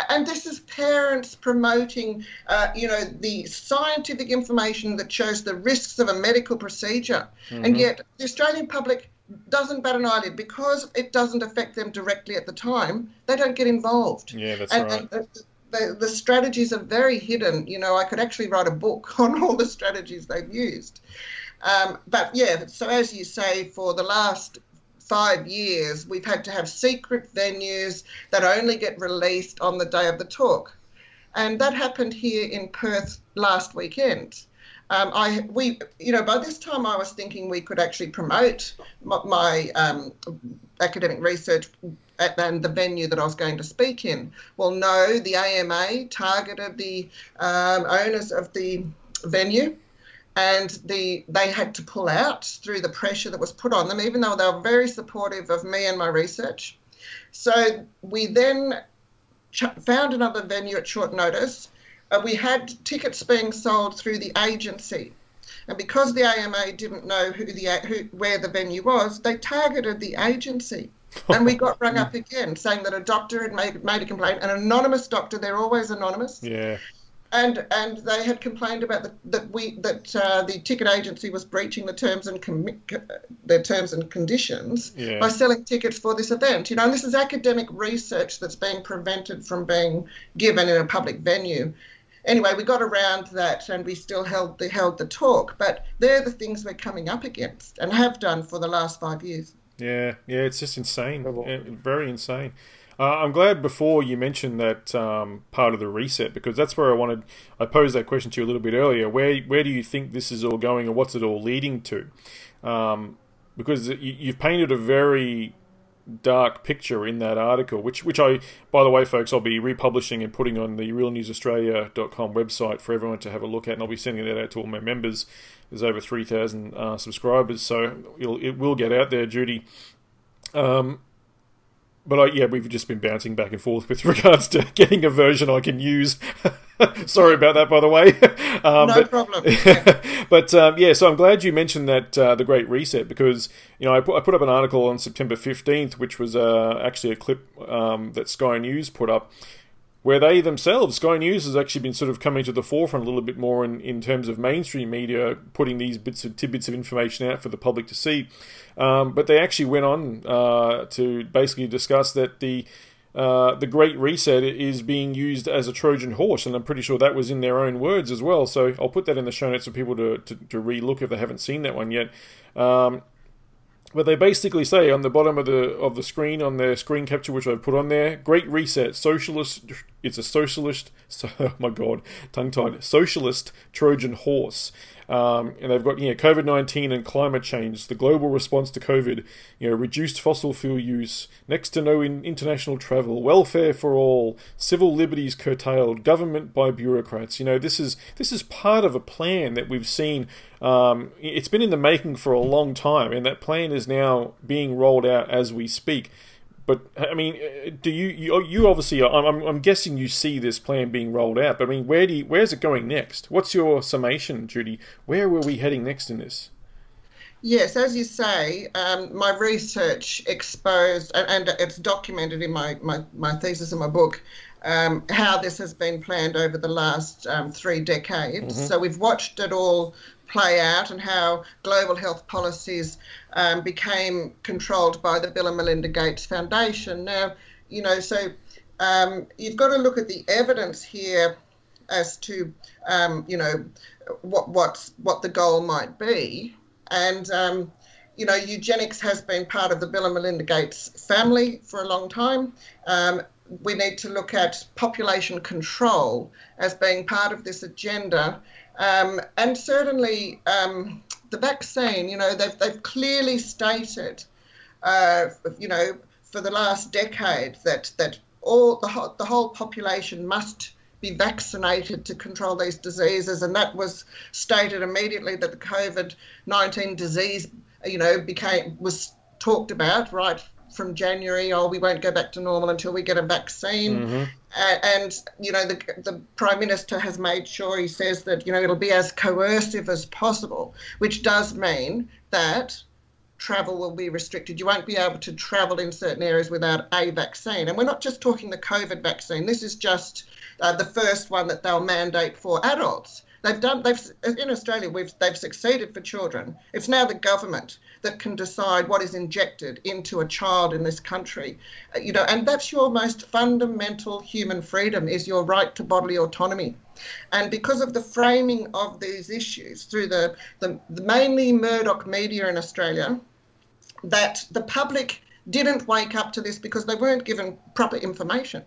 and this is parents promoting, uh, you know, the scientific information that shows the risks of a medical procedure. Mm-hmm. And yet the Australian public doesn't bat an eyelid because it doesn't affect them directly at the time. They don't get involved. Yeah, that's and, right. And the, the, strategies are very hidden. You know, I could actually write a book on all the strategies they've used. Um, but yeah, so as you say, for the last five years, we've had to have secret venues that only get released on the day of the talk. And that happened here in Perth last weekend. Um, I we you know by this time I was thinking we could actually promote my, um, academic research at, and the venue that I was going to speak in. Well, no, the AMA targeted the um, owners of the venue, and the they had to pull out through the pressure that was put on them, even though they were very supportive of me and my research. So we then found another venue at short notice uh, we had tickets being sold through the agency. And because the AMA didn't know who the who, where the venue was, they targeted the agency. And we got rung up again saying that a doctor had made, made a complaint, an anonymous doctor, they're always anonymous. Yeah and and they had complained about the, that we that uh, the ticket agency was breaching the terms and com- their terms and conditions yeah. by selling tickets for this event. You know, and this is academic research that's being prevented from being given in a public venue anyway, we got around that and we still held the held the talk. But they're the things we're coming up against and have done for the last five years. Yeah, yeah, it's just insane, very insane. Uh, I'm glad before you mentioned that um, part of the reset because that's where I wanted. I posed that question to you a little bit earlier. Where where do you think this is all going, and what's it all leading to? Um, because you, you've painted a very dark picture in that article, which which I, by the way, folks, I'll be republishing and putting on the realnewsaustralia.com website for everyone to have a look at, and I'll be sending that out to all my members. There's over 3,000 uh, subscribers, so it will get out there, Judy. Um, but I, yeah, we've just been bouncing back and forth with regards to getting a version I can use. Sorry about that, by the way. Um, no but, problem. But um, yeah, so I'm glad you mentioned that uh, the Great Reset because you know I put, I put up an article on September 15th, which was uh, actually a clip um, that Sky News put up, where they themselves, Sky News, has actually been sort of coming to the forefront a little bit more in, in terms of mainstream media, putting these bits of tidbits of information out for the public to see. Um, but they actually went on uh, to basically discuss that the uh, the Great Reset is being used as a Trojan horse, and I'm pretty sure that was in their own words as well. So I'll put that in the show notes for people to, to, to re-look if they haven't seen that one yet. Um, but they basically say on the bottom of the of the screen on their screen capture, which I've put on there, "Great Reset, socialist." It's a socialist. So, oh my god, tongue tied. Socialist Trojan horse. Um, and they've got you know COVID nineteen and climate change, the global response to COVID, you know reduced fossil fuel use, next to no in international travel, welfare for all, civil liberties curtailed, government by bureaucrats. You know this is this is part of a plan that we've seen. Um, it's been in the making for a long time, and that plan is now being rolled out as we speak. But I mean, do you you, you obviously? I'm, I'm guessing you see this plan being rolled out. But I mean, where do you, where's it going next? What's your summation, Judy? Where were we heading next in this? Yes, as you say, um, my research exposed, and, and, it's documented in my, my, my thesis in my book, um, how this has been planned over the last um, three decades. Mm-hmm. So we've watched it all play out and how global health policies um, became controlled by the Bill and Melinda Gates Foundation. Now, you know, so um, you've got to look at the evidence here as to, um, you know, what what's what the goal might be, and um, you know, eugenics has been part of the Bill and Melinda Gates family for a long time. Um, we need to look at population control as being part of this agenda. Um, and certainly um, the vaccine, you know, they've, they've clearly stated, uh, you know, for the last decade that, that all the, whole, the whole population must be vaccinated to control these diseases. And that was stated immediately that the COVID 19 disease, you know, became was talked about right from January, oh, we won't go back to normal until we get a vaccine. Mm-hmm. Uh, and, you know, the, the Prime Minister has made sure he says that, you know, it'll be as coercive as possible, which does mean that travel will be restricted. You won't be able to travel in certain areas without a vaccine. And we're not just talking the COVID vaccine, this is just uh, the first one that they'll mandate for adults. They've done. They've in Australia. We've they've succeeded for children. It's now the government that can decide what is injected into a child in this country. Uh, you know, and that's your most fundamental human freedom is your right to bodily autonomy. And because of the framing of these issues through the, the, the mainly Murdoch media in Australia, that the public didn't wake up to this because they weren't given proper information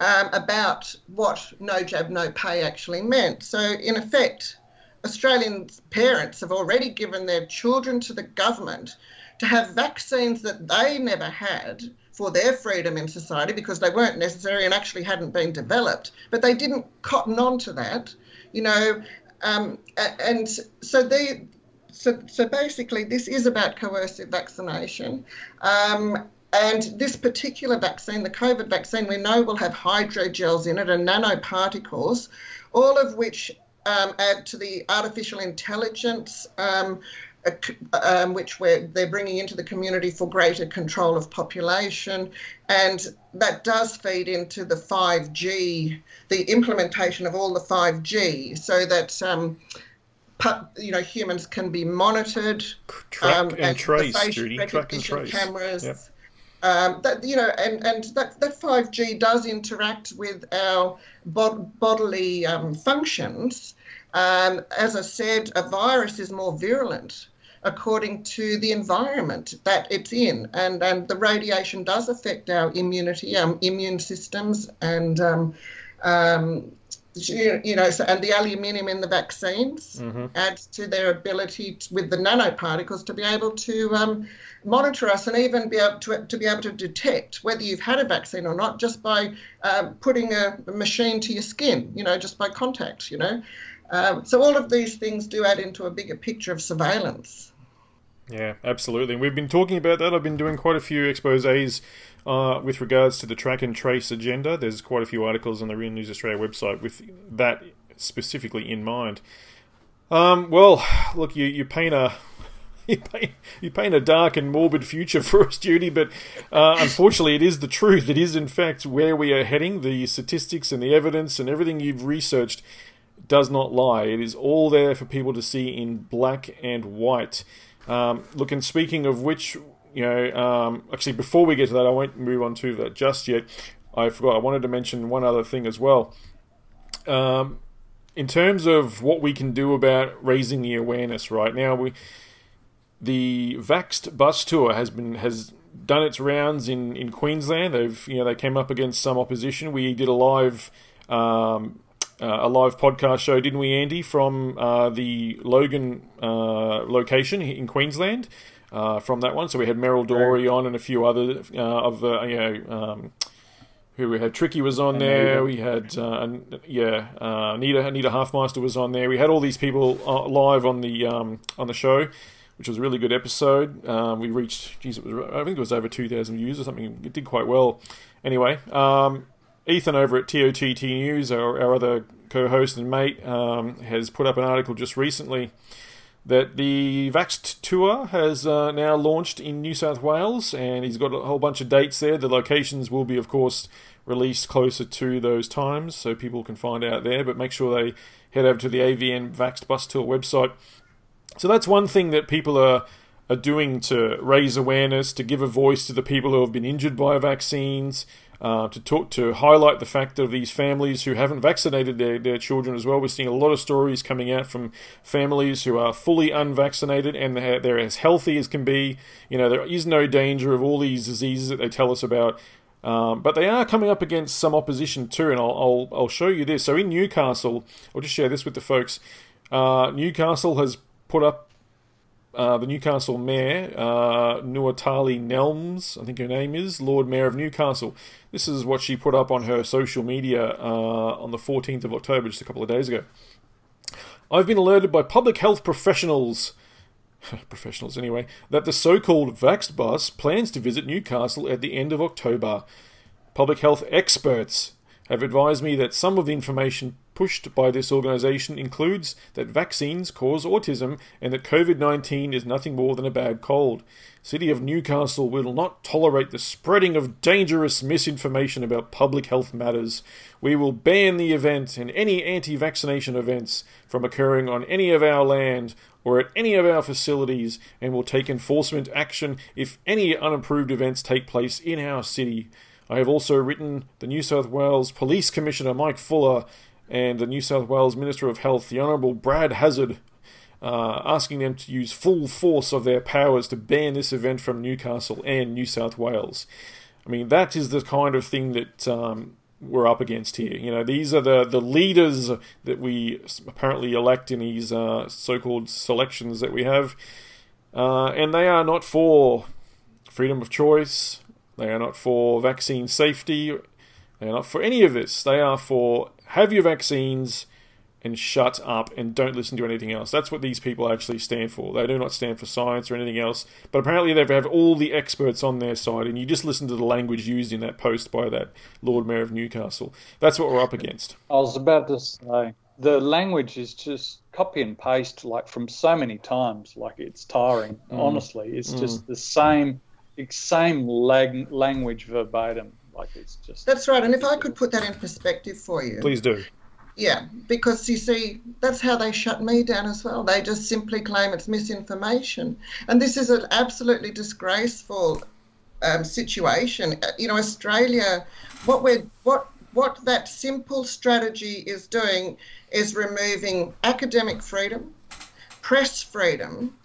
um, about what no jab, no pay actually meant. So, in effect, Australian parents have already given their children to the government to have vaccines that they never had for their freedom in society because they weren't necessary and actually hadn't been developed. But they didn't cotton on to that, you know. Um, and so they, so, so basically, this is about coercive vaccination. Um, and this particular vaccine, the COVID vaccine, we know will have hydrogels in it and nanoparticles, all of which um, add to the artificial intelligence. Um, um, which they're bringing into the community for greater control of population. And that does feed into the 5G, the implementation of all the 5G, so that. Um, you know, humans can be monitored. Track um, and, and trace, Judy. Track and trace. Cameras, yep. Um, that you know, and and that that 5G does interact with our bod- bodily um, functions. Um, as I said, a virus is more virulent according to the environment that it's in, and and the radiation does affect our immunity, our immune systems, and um, um, you know, so, and the aluminium in the vaccines mm-hmm. adds to their ability to, with the nanoparticles to be able to um, monitor us and even be able to, to be able to detect whether you've had a vaccine or not just by uh, putting a, a, machine to your skin, you know, just by contact, you know. Um, so all of these things do add into a bigger picture of surveillance. Yeah, absolutely. We've been talking about that. I've been doing quite a few exposes uh, with regards to the track and trace agenda. There's quite a few articles on the Real News Australia website with that specifically in mind. Um, well, look, you, you paint a you paint, you paint a dark and morbid future for us, Judy, but uh, unfortunately, it is the truth. It is, in fact, where we are heading. The statistics and the evidence and everything you've researched does not lie. It is all there for people to see in black and white. Um, look, and speaking of which, you know, um, actually, before we get to that, I won't move on to that just yet. I forgot. I wanted to mention one other thing as well. Um, in terms of what we can do about raising the awareness, right now, we the Vaxxed bus tour has been has done its rounds in, in Queensland. They've you know they came up against some opposition. We did a live um, a live podcast show, didn't we, Andy, from uh, the Logan uh, location in Queensland? uh, from that one. So we had Meryl Dorey on and a few other uh, of the you know. Um, who we had Tricky was on there. We had uh, yeah, uh, Anita Anita Halfmeister was on there. We had all these people uh, live on the um, on the show, which was a really good episode. Um, we reached, geez, it was I think it was over two thousand views or something. It did quite well. Anyway, um, Ethan over at TOTT News, our, our other co-host and mate, um, has put up an article just recently that the Vaxxed tour has uh, now launched in New South Wales, and he's got a whole bunch of dates there. The locations will be, of course, released closer to those times, so people can find out there. But make sure they head over to the AVN Vaxxed Bus Tour website. So that's one thing that people are are doing to raise awareness, to give a voice to the people who have been injured by vaccines, uh, to talk to highlight the fact of these families who haven't vaccinated their, their children as well. We're seeing a lot of stories coming out from families who are fully unvaccinated and they're, they're as healthy as can be. You know, there is no danger of all these diseases that they tell us about. Um, but they are coming up against some opposition too, and I'll, I'll, I'll, show you this. So in Newcastle, I'll just share this with the folks. Uh, Newcastle has put up uh, the Newcastle Mayor, uh, Nuatali Nelmes, I think her name is, Lord Mayor of Newcastle. This is what she put up on her social media uh, on the 14th of October, just a couple of days ago. I've been alerted by public health professionals, professionals anyway, that the so called Vaxxed Bus plans to visit Newcastle at the end of October. Public health experts have advised me that some of the information pushed by this organisation includes that vaccines cause autism and that COVID 19 is nothing more than a bad cold. City of Newcastle will not tolerate the spreading of dangerous misinformation about public health matters. We will ban the event and any anti vaccination events from occurring on any of our land or at any of our facilities and will take enforcement action if any unapproved events take place in our city. I have also written the New South Wales Police Commissioner Mike Fuller and the New South Wales Minister of Health, the Honourable Brad Hazzard, uh, asking them to use full force of their powers to ban this event from Newcastle and New South Wales. I mean, that is the kind of thing that um, we're up against here. You know, these are the, the leaders that we apparently elect in these uh, so called selections that we have, uh, and they are not for freedom of choice, they are not for vaccine safety. They are not for any of this. They are for have your vaccines and shut up and don't listen to anything else. That's what these people actually stand for. They do not stand for science or anything else. But apparently they have all the experts on their side, and you just listen to the language used in that post by that Lord Mayor of Newcastle. That's what we're up against. I was about to say the language is just copy and paste like from so many times. Like it's tiring. Mm. Honestly, it's mm. just the same same lag- language verbatim. Like it's just. That's right. And if I could put that in perspective for you. Please do. Yeah, because you see, that's how they shut me down as well. They just simply claim it's misinformation. And this is an absolutely disgraceful um, situation. Uh, you know, Australia, what we're, what, what that simple strategy is doing is removing academic freedom, press freedom,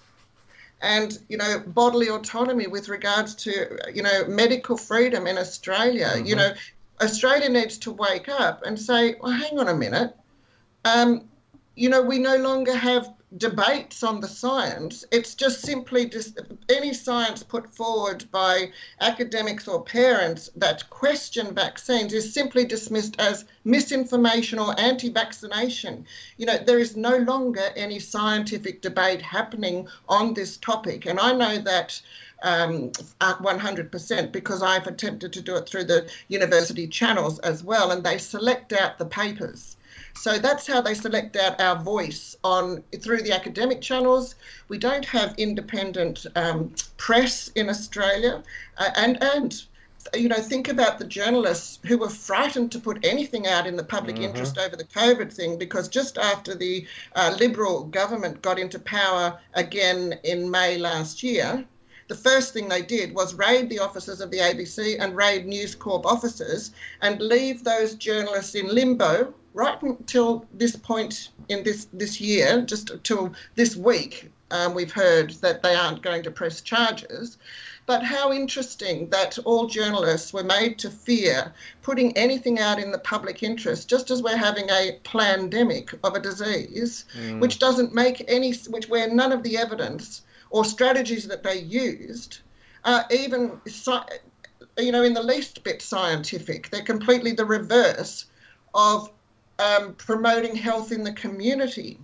and you know bodily autonomy with regards to you know medical freedom in Australia. Mm-hmm. You know, Australia needs to wake up and say, well, hang on a minute. Um, you know, we no longer have debates on the science. It's just simply just any science put forward by academics or parents that question vaccines is simply dismissed as misinformation or anti vaccination. You know, there is no longer any scientific debate happening on this topic. And I know that um, 100% because I've attempted to do it through the university channels as well, and they select out the papers. So that's how they select out our voice on through the academic channels. We don't have independent um, press in Australia, uh, and and you know think about the journalists who were frightened to put anything out in the public mm-hmm. interest over the COVID thing because just after the uh, Liberal government got into power again in May last year the first thing they did was raid the offices of the ABC and raid News Corp offices and leave those journalists in limbo right until this point in this, this year, just till this week, um, we've heard that they aren't going to press charges. But how interesting that all journalists were made to fear putting anything out in the public interest, just as we're having a pandemic of a disease, mm. which doesn't make any, which where none of the evidence or strategies that they used are even, you know, in the least bit scientific. They're completely the reverse of um, promoting health in the community.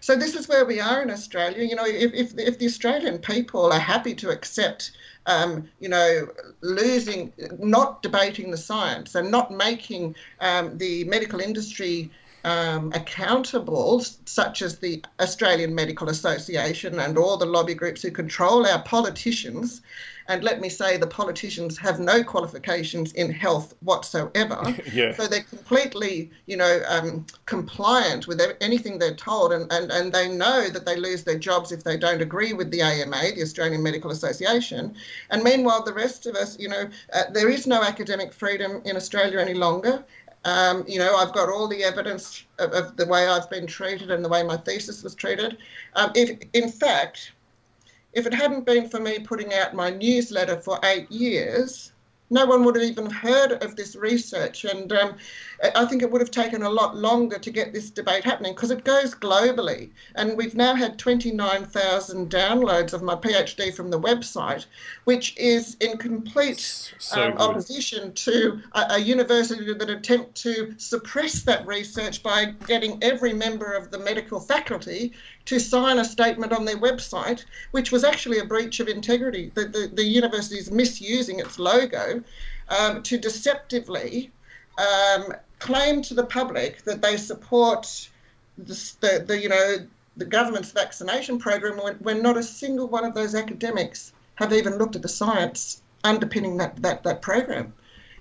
So this is where we are in Australia. You know, if, if, if the Australian people are happy to accept, um, you know, losing, not debating the science and not making um, the medical industry um, accountable, such as the Australian Medical Association and all the lobby groups who control our politicians, and let me say, the politicians have no qualifications in health whatsoever. yeah. So they're completely, you know, um, compliant with anything they're told, and, and, and they know that they lose their jobs if they don't agree with the AMA, the Australian Medical Association. And meanwhile, the rest of us, you know, uh, there is no academic freedom in Australia any longer. Um, you know, I've got all the evidence of, of, the way I've been treated and the way my thesis was treated. Um, if, in fact, if it hadn't been for me putting out my newsletter for eight years, no one would have even heard of this research. And um, I think it would have taken a lot longer to get this debate happening because it goes globally. And we've now had 29,000 downloads of my PhD from the website, which is in complete so um, opposition to a, a, university that attempt to suppress that research by getting every member of the medical faculty to sign a statement on their website, which was actually a breach of integrity. The, the, the university is misusing its logo um, to deceptively um, claim to the public that they support the, the, the, you know the government's vaccination program when, when not a single one of those academics have even looked at the science underpinning that, that, that program.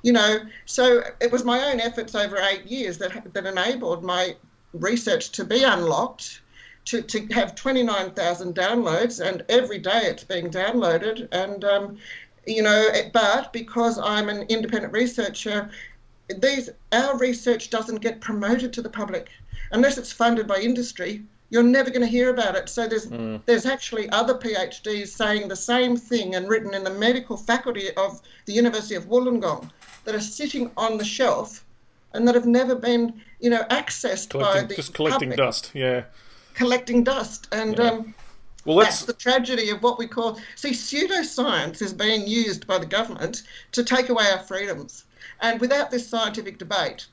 You know, so it was my own efforts over eight years that, that enabled my research to be unlocked, to, to have 29,000 downloads, and every day it's being downloaded. And, um, you know, but because I'm an independent researcher, these our research doesn't get promoted to the public unless it's funded by industry. You're never going to hear about it. So there's mm. there's actually other PhDs saying the same thing and written in the medical faculty of the University of Wollongong that are sitting on the shelf and that have never been you know accessed collecting, by the just collecting public. dust. Yeah, collecting dust and. Yeah. Um, well, that's the tragedy of what we call. See, pseudoscience is being used by the government to take away our freedoms. And without this scientific debate,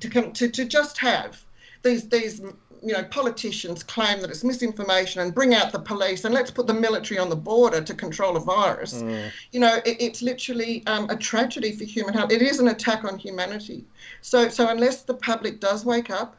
to, come, to, to just have these, these you know, politicians claim that it's misinformation and bring out the police and let's put the military on the border to control a virus. Mm. You know, it, it's literally um, a tragedy for human health. It is an attack on humanity. So, so unless the public does wake up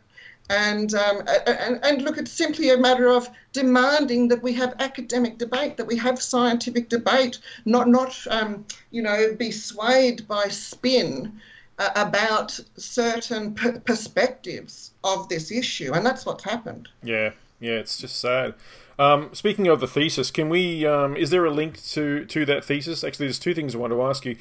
and, um, and, and look, it's simply a matter of demanding that we have academic debate, that we have scientific debate, not not um, you know be swayed by spin uh, about certain perspectives of this issue, and that's what's happened. Yeah, yeah, it's just sad. Um, speaking of the thesis, can we? Um, is there a link to to that thesis? Actually, there's two things I want to ask you.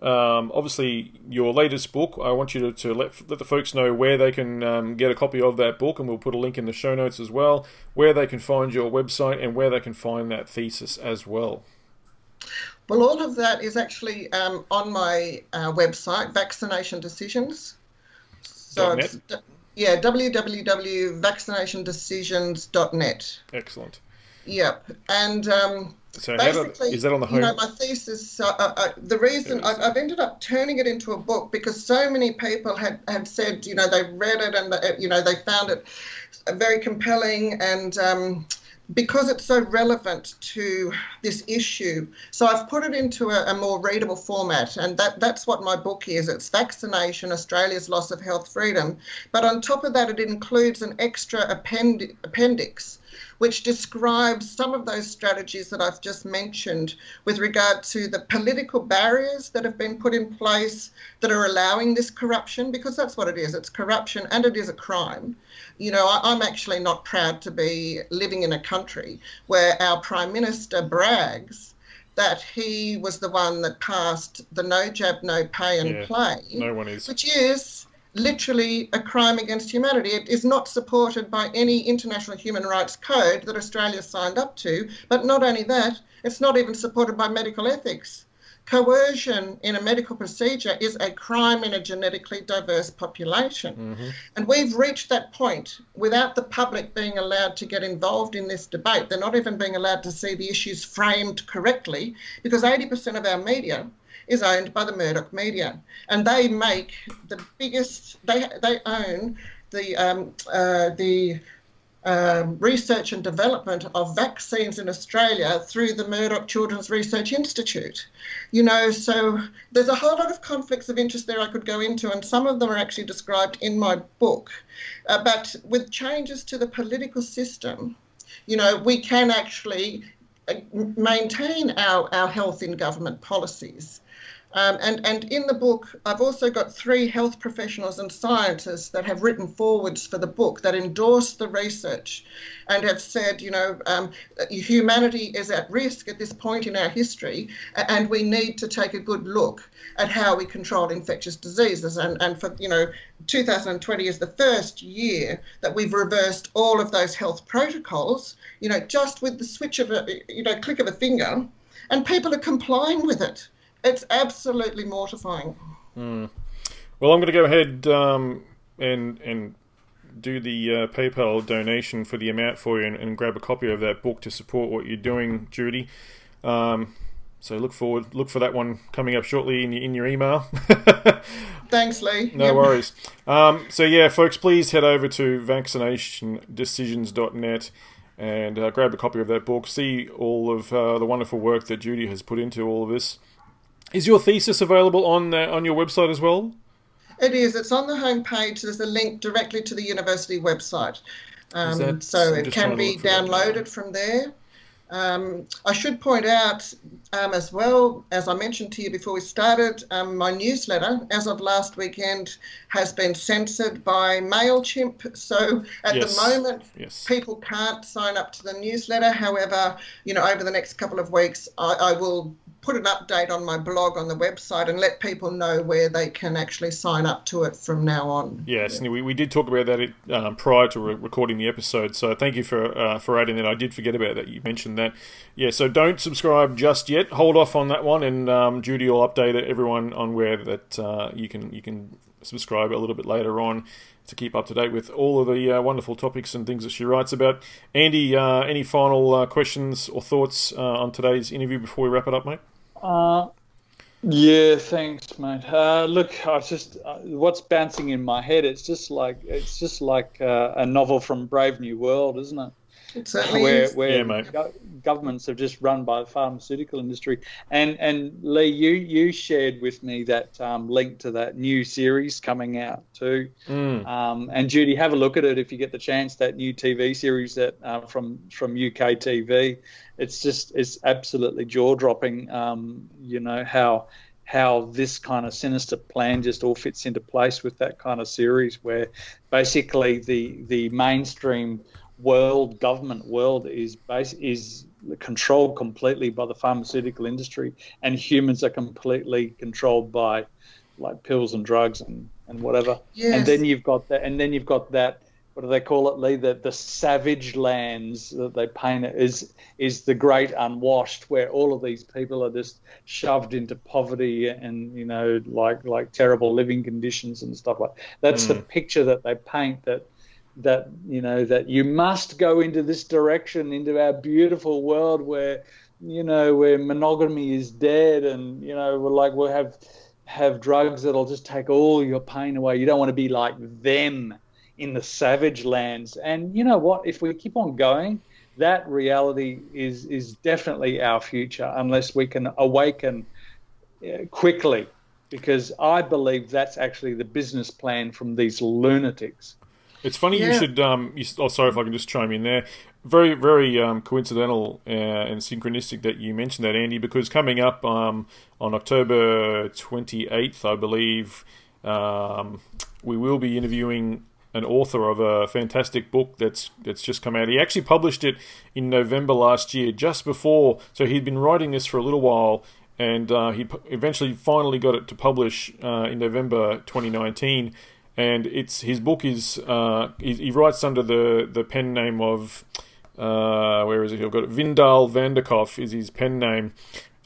Um, obviously, your latest book, I want you to, to let, let the folks know where they can um, get a copy of that book, and we'll put a link in the show notes as well, where they can find your website and where they can find that thesis as well. Well, all of that is actually um, on my uh, website, Vaccination Decisions. So yeah, www.vaccinationdecisions.net. Excellent. Yep, and um, So do, basically, is that on the you know, my thesis. Uh, uh, the reason There it is. I've, I've ended up turning it into a book because so many people had had said, you know, they read it and uh, you know they found it very compelling and. Um, because it's so relevant to this issue, so I've put it into a, a more readable format, and that, that's what my book is. It's Vaccination Australia's Loss of Health Freedom. But on top of that, it includes an extra appendi- appendix which describes some of those strategies that I've just mentioned with regard to the political barriers that have been put in place that are allowing this corruption, because that's what it is it's corruption and it is a crime. You know, I, I'm actually not proud to be living in a country where our Prime Minister brags that he was the one that passed the no jab, no pay and Yeah, play No one is. which is literally a crime against humanity. It is not supported by any international human rights code that Australia signed up to. But not only that, it's not even supported by medical ethics. Coercion in a medical procedure is a crime in a genetically diverse population. Mm-hmm. And we've reached that point without the public being allowed to get involved in this debate. They're not even being allowed to see the issues framed correctly because 80% of our media is owned by the Murdoch media, and they make the biggest. They they own the um, uh, the um, research and development of vaccines in Australia through the Murdoch Children's Research Institute. You know, so there's a whole lot of conflicts of interest there I could go into, and some of them are actually described in my book. Uh, but with changes to the political system, you know, we can actually uh, maintain our, our health in government policies. Um, and, and in the book, I've also got three health professionals and scientists that have written forwards for the book that endorse the research and have said, you know, um, humanity is at risk at this point in our history, and we need to take a good look at how we control infectious diseases. And, and for, you know, 2020 is the first year that we've reversed all of those health protocols, you know, just with the switch of a, you know, click of a finger, and people are complying with it. It's absolutely mortifying. Well, I'm going to go ahead um, and and do the uh, PayPal donation for the amount for you and, and grab a copy of that book to support what you're doing, Judy. Um, so look forward, look for that one coming up shortly in your, in your email. Thanks, Lee. No Yep. worries. Um, so yeah, folks, please head over to vaccinationdecisions.net and uh, grab a copy of that book. See all of uh, the wonderful work that Judy has put into all of this. Is your thesis available on uh, on your website as well? It is. It's on the homepage. There's a link directly to the university website. Um, that- so I'm it can be look for that downloaded from there. Um, I should point out um, as well, as I mentioned to you before we started, um, my newsletter, as of last weekend, has been censored by MailChimp. So at Yes. the moment, Yes. people can't sign up to the newsletter. However, you know, over the next couple of weeks, I, I will put an update on my blog on the website and let people know where they can actually sign up to it from now on. Yes, and we, we did talk about that um, prior to re- recording the episode. So thank you for uh, for adding that. I did forget about that. You mentioned that. Yeah, so don't subscribe just yet. Hold off on that one, and um, Judy will update everyone on where that uh, you can you can subscribe a little bit later on to keep up to date with all of the uh, wonderful topics and things that she writes about. Andy, uh, any final uh, questions or thoughts uh, on today's interview before we wrap it up, mate? Uh, yeah, thanks, mate. Uh, look, I just uh, what's bouncing in my head. It's just like it's just like uh, a novel from Brave New World, isn't it? It certainly where is. where Yeah, mate. go- governments have just run by the pharmaceutical industry. And and Lee, you you shared with me that um, link to that new series coming out too. Mm. Um, and Judy, have a look at it if you get the chance. That new TV series that uh, from from UK TV, it's just it's absolutely jaw dropping. Um, you know how how this kind of sinister plan just all fits into place with that kind of series, where basically the the mainstream world government world is base is controlled completely by the pharmaceutical industry, and humans are completely controlled by like pills and drugs and and whatever. Yes. And then you've got that, and then you've got that what do they call it, Lee? The the savage lands that they paint is is the great unwashed, where all of these people are just shoved into poverty and you know like like terrible living conditions and stuff like. That's mm. the picture that they paint that that you know that you must go into this direction into our beautiful world where you know where monogamy is dead and you know we're like we'll have have drugs that'll just take all your pain away you don't want to be like them in the savage lands. And you know what? If we keep on going, that reality is is definitely our future, unless we can awaken uh, quickly. Because I believe that's actually the business plan from these lunatics. It's funny yeah. you should. Um, you, oh, sorry if I can just chime in there. Very, very um, coincidental uh, and synchronistic that you mentioned that, Andy, because coming up um, on October 28th, I believe, um, we will be interviewing an author of a fantastic book that's that's just come out. He actually published it in November last year, just before. So he'd been writing this for a little while, and uh, he eventually finally got it to publish uh, in November 2019. And it's his book is uh, he, he, writes under the the pen name of uh, where is it? I've got it. Vindal Vanderkoff is his pen name.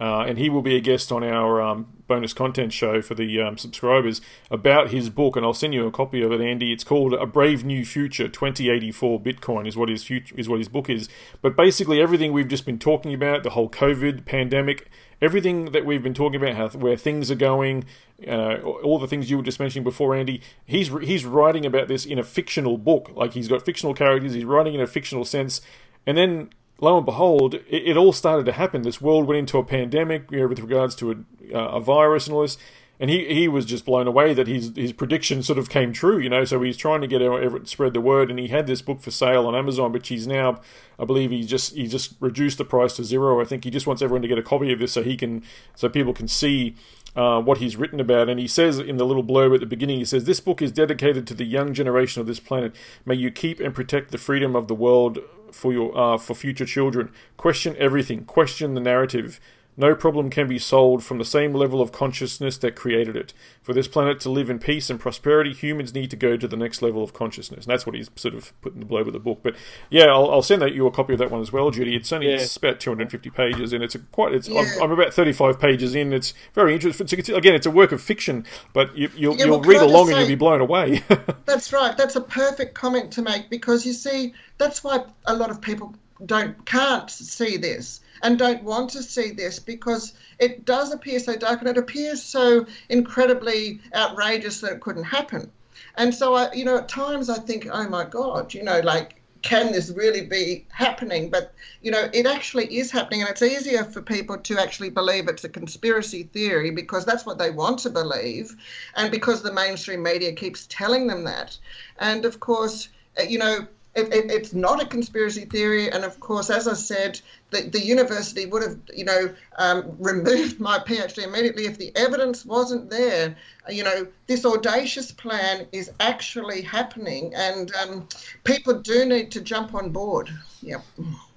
Uh, and he will be a guest on our um, bonus content show for the um, subscribers about his book. And I'll send you a copy of it, Andy. It's called A Brave New Future 2084 Bitcoin, is what his, future, is what his book is. But basically, everything we've just been talking about, the whole COVID pandemic, everything that we've been talking about, how, where things are going, uh, all the things you were just mentioning before, Andy, he's, he's writing about this in a fictional book. Like he's got fictional characters, he's writing in a fictional sense. And then lo and behold, it, it, all started to happen. This world went into a pandemic you know, with regards to a, uh, a virus and all this. And he, he was just blown away that his his prediction sort of came true, you know. So he's trying to get Everett spread the word, and he had this book for sale on Amazon, which he's now, I believe, he just he just reduced the price to zero. I think he just wants everyone to get a copy of this so he can so people can see uh, what he's written about. And he says in the little blurb at the beginning, he says, This book is dedicated to the young generation of this planet. May you keep and protect the freedom of the world for your uh, for future children. Question everything. Question the narrative. No problem can be solved from the same level of consciousness that created it. For this planet to live in peace and prosperity, humans need to go to the next level of consciousness. And that's what he's sort of put in the blurb of the book. But yeah, I'll, I'll send you a copy of that one as well, Judy. It's only yeah. it's about 250 pages, and it's a quite. It's yeah. I'm, I'm, about 35 pages in. It's very interesting. It's, again, it's a work of fiction, but you, will yeah, you'll read along say, and you'll be blown away. that's right. That's a perfect comment to make because you see, that's why a lot of people don't can't see this and don't want to see this because it does appear so dark and it appears so incredibly outrageous that it couldn't happen. And so, I, you know, at times I think, oh my God, you know, like, can this really be happening? But, you know, it actually is happening. And it's easier for people to actually believe it's a conspiracy theory because that's what they want to believe. And because the mainstream media keeps telling them that. And of course, uh, you know, it, it, it's not a conspiracy theory, and of course, as I said, the, the university would have, you know, um, removed my PhD immediately if the evidence wasn't there. You know, this audacious plan is actually happening, and um, people do need to jump on board. Yep.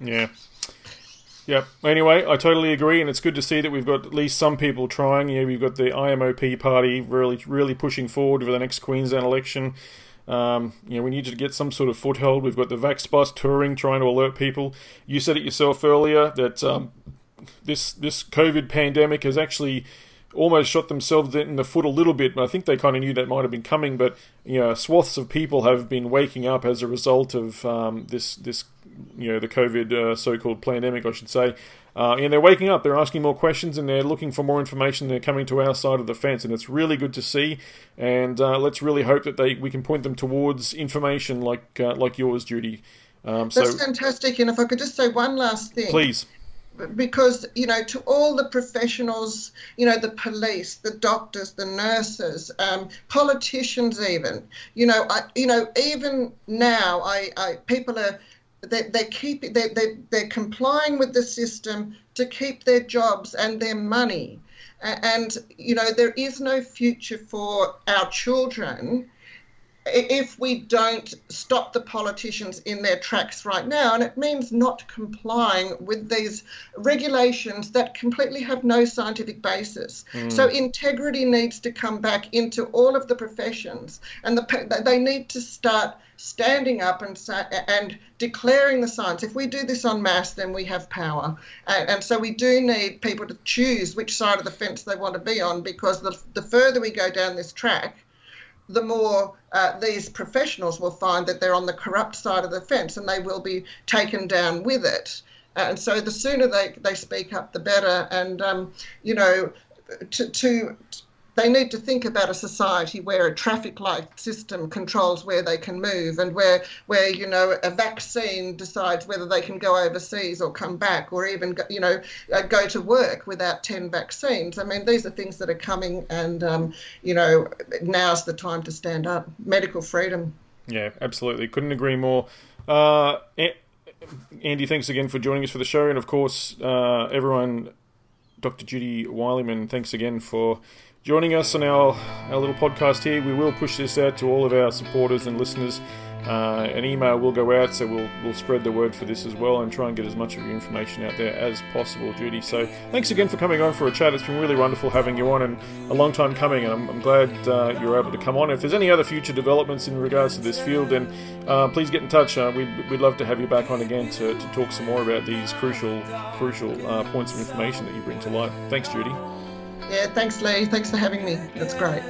Yeah. Yep. Anyway, I totally agree, and it's good to see that we've got at least some people trying. You know, we've got the IMOP party really, really pushing forward for the next Queensland election. Um, you know, we need to get some sort of foothold. We've got the VaxBus touring, trying to alert people. You said it yourself earlier that um, this this COVID pandemic has actually almost shot themselves in the foot a little bit. I think they kind of knew that might have been coming, but you know, swaths of people have been waking up as a result of um, this this you know the COVID uh, so-called pandemic, I should say. Uh, and they're waking up, they're asking more questions, and they're looking for more information. They're coming to our side of the fence, and it's really good to see. And uh, let's really hope that they we can point them towards information like uh, like yours, Judy. Um, That's so, fantastic. And if I could just say one last thing, please because you know to all the professionals you know the police the doctors the nurses um, politicians even you know I, you know even now I, I people are they, they keep they, they, they're complying with the system to keep their jobs and their money. And you know there is no future for our children if we don't stop the politicians in their tracks right now, and it means not complying with these regulations that completely have no scientific basis. Mm. So integrity needs to come back into all of the professions, and the, they need to start standing up and and declaring the science. If we do this on mass, then we have power, and, and, so we do need people to choose which side of the fence they want to be on, because the, the further we go down this track, the more uh, these professionals will find that they're on the corrupt side of the fence and they will be taken down with it. And so the sooner they, they speak up, the better. And, um, you know, to, to they need to think about a society where a traffic light system controls where they can move and where where you know a vaccine decides whether they can go overseas or come back or even you know uh, go to work without 10 vaccines. I mean these are things that are coming and um, you know now's the time to stand up. Medical freedom. Yeah absolutely. Couldn't agree more. Uh, Andy, thanks again for joining us for the show, and of course, uh, everyone, Dr. Judy Wilyman, thanks again for joining us on our, our little podcast here. We will push this out to all of our supporters and listeners. Uh, an email will go out, so we'll we'll spread the word for this as well and try and get as much of your information out there as possible, Judy. So thanks again for coming on for a chat. It's been really wonderful having you on and a long time coming, and I'm, I'm glad uh, you were able to come on. If there's any other future developments in regards to this field, then uh, please get in touch. Uh, we'd, we'd love to have you back on again to, to talk some more about these crucial crucial uh, points of information that you bring to light. Thanks, Judy. Yeah, thanks, Lee. Thanks for having me. That's great.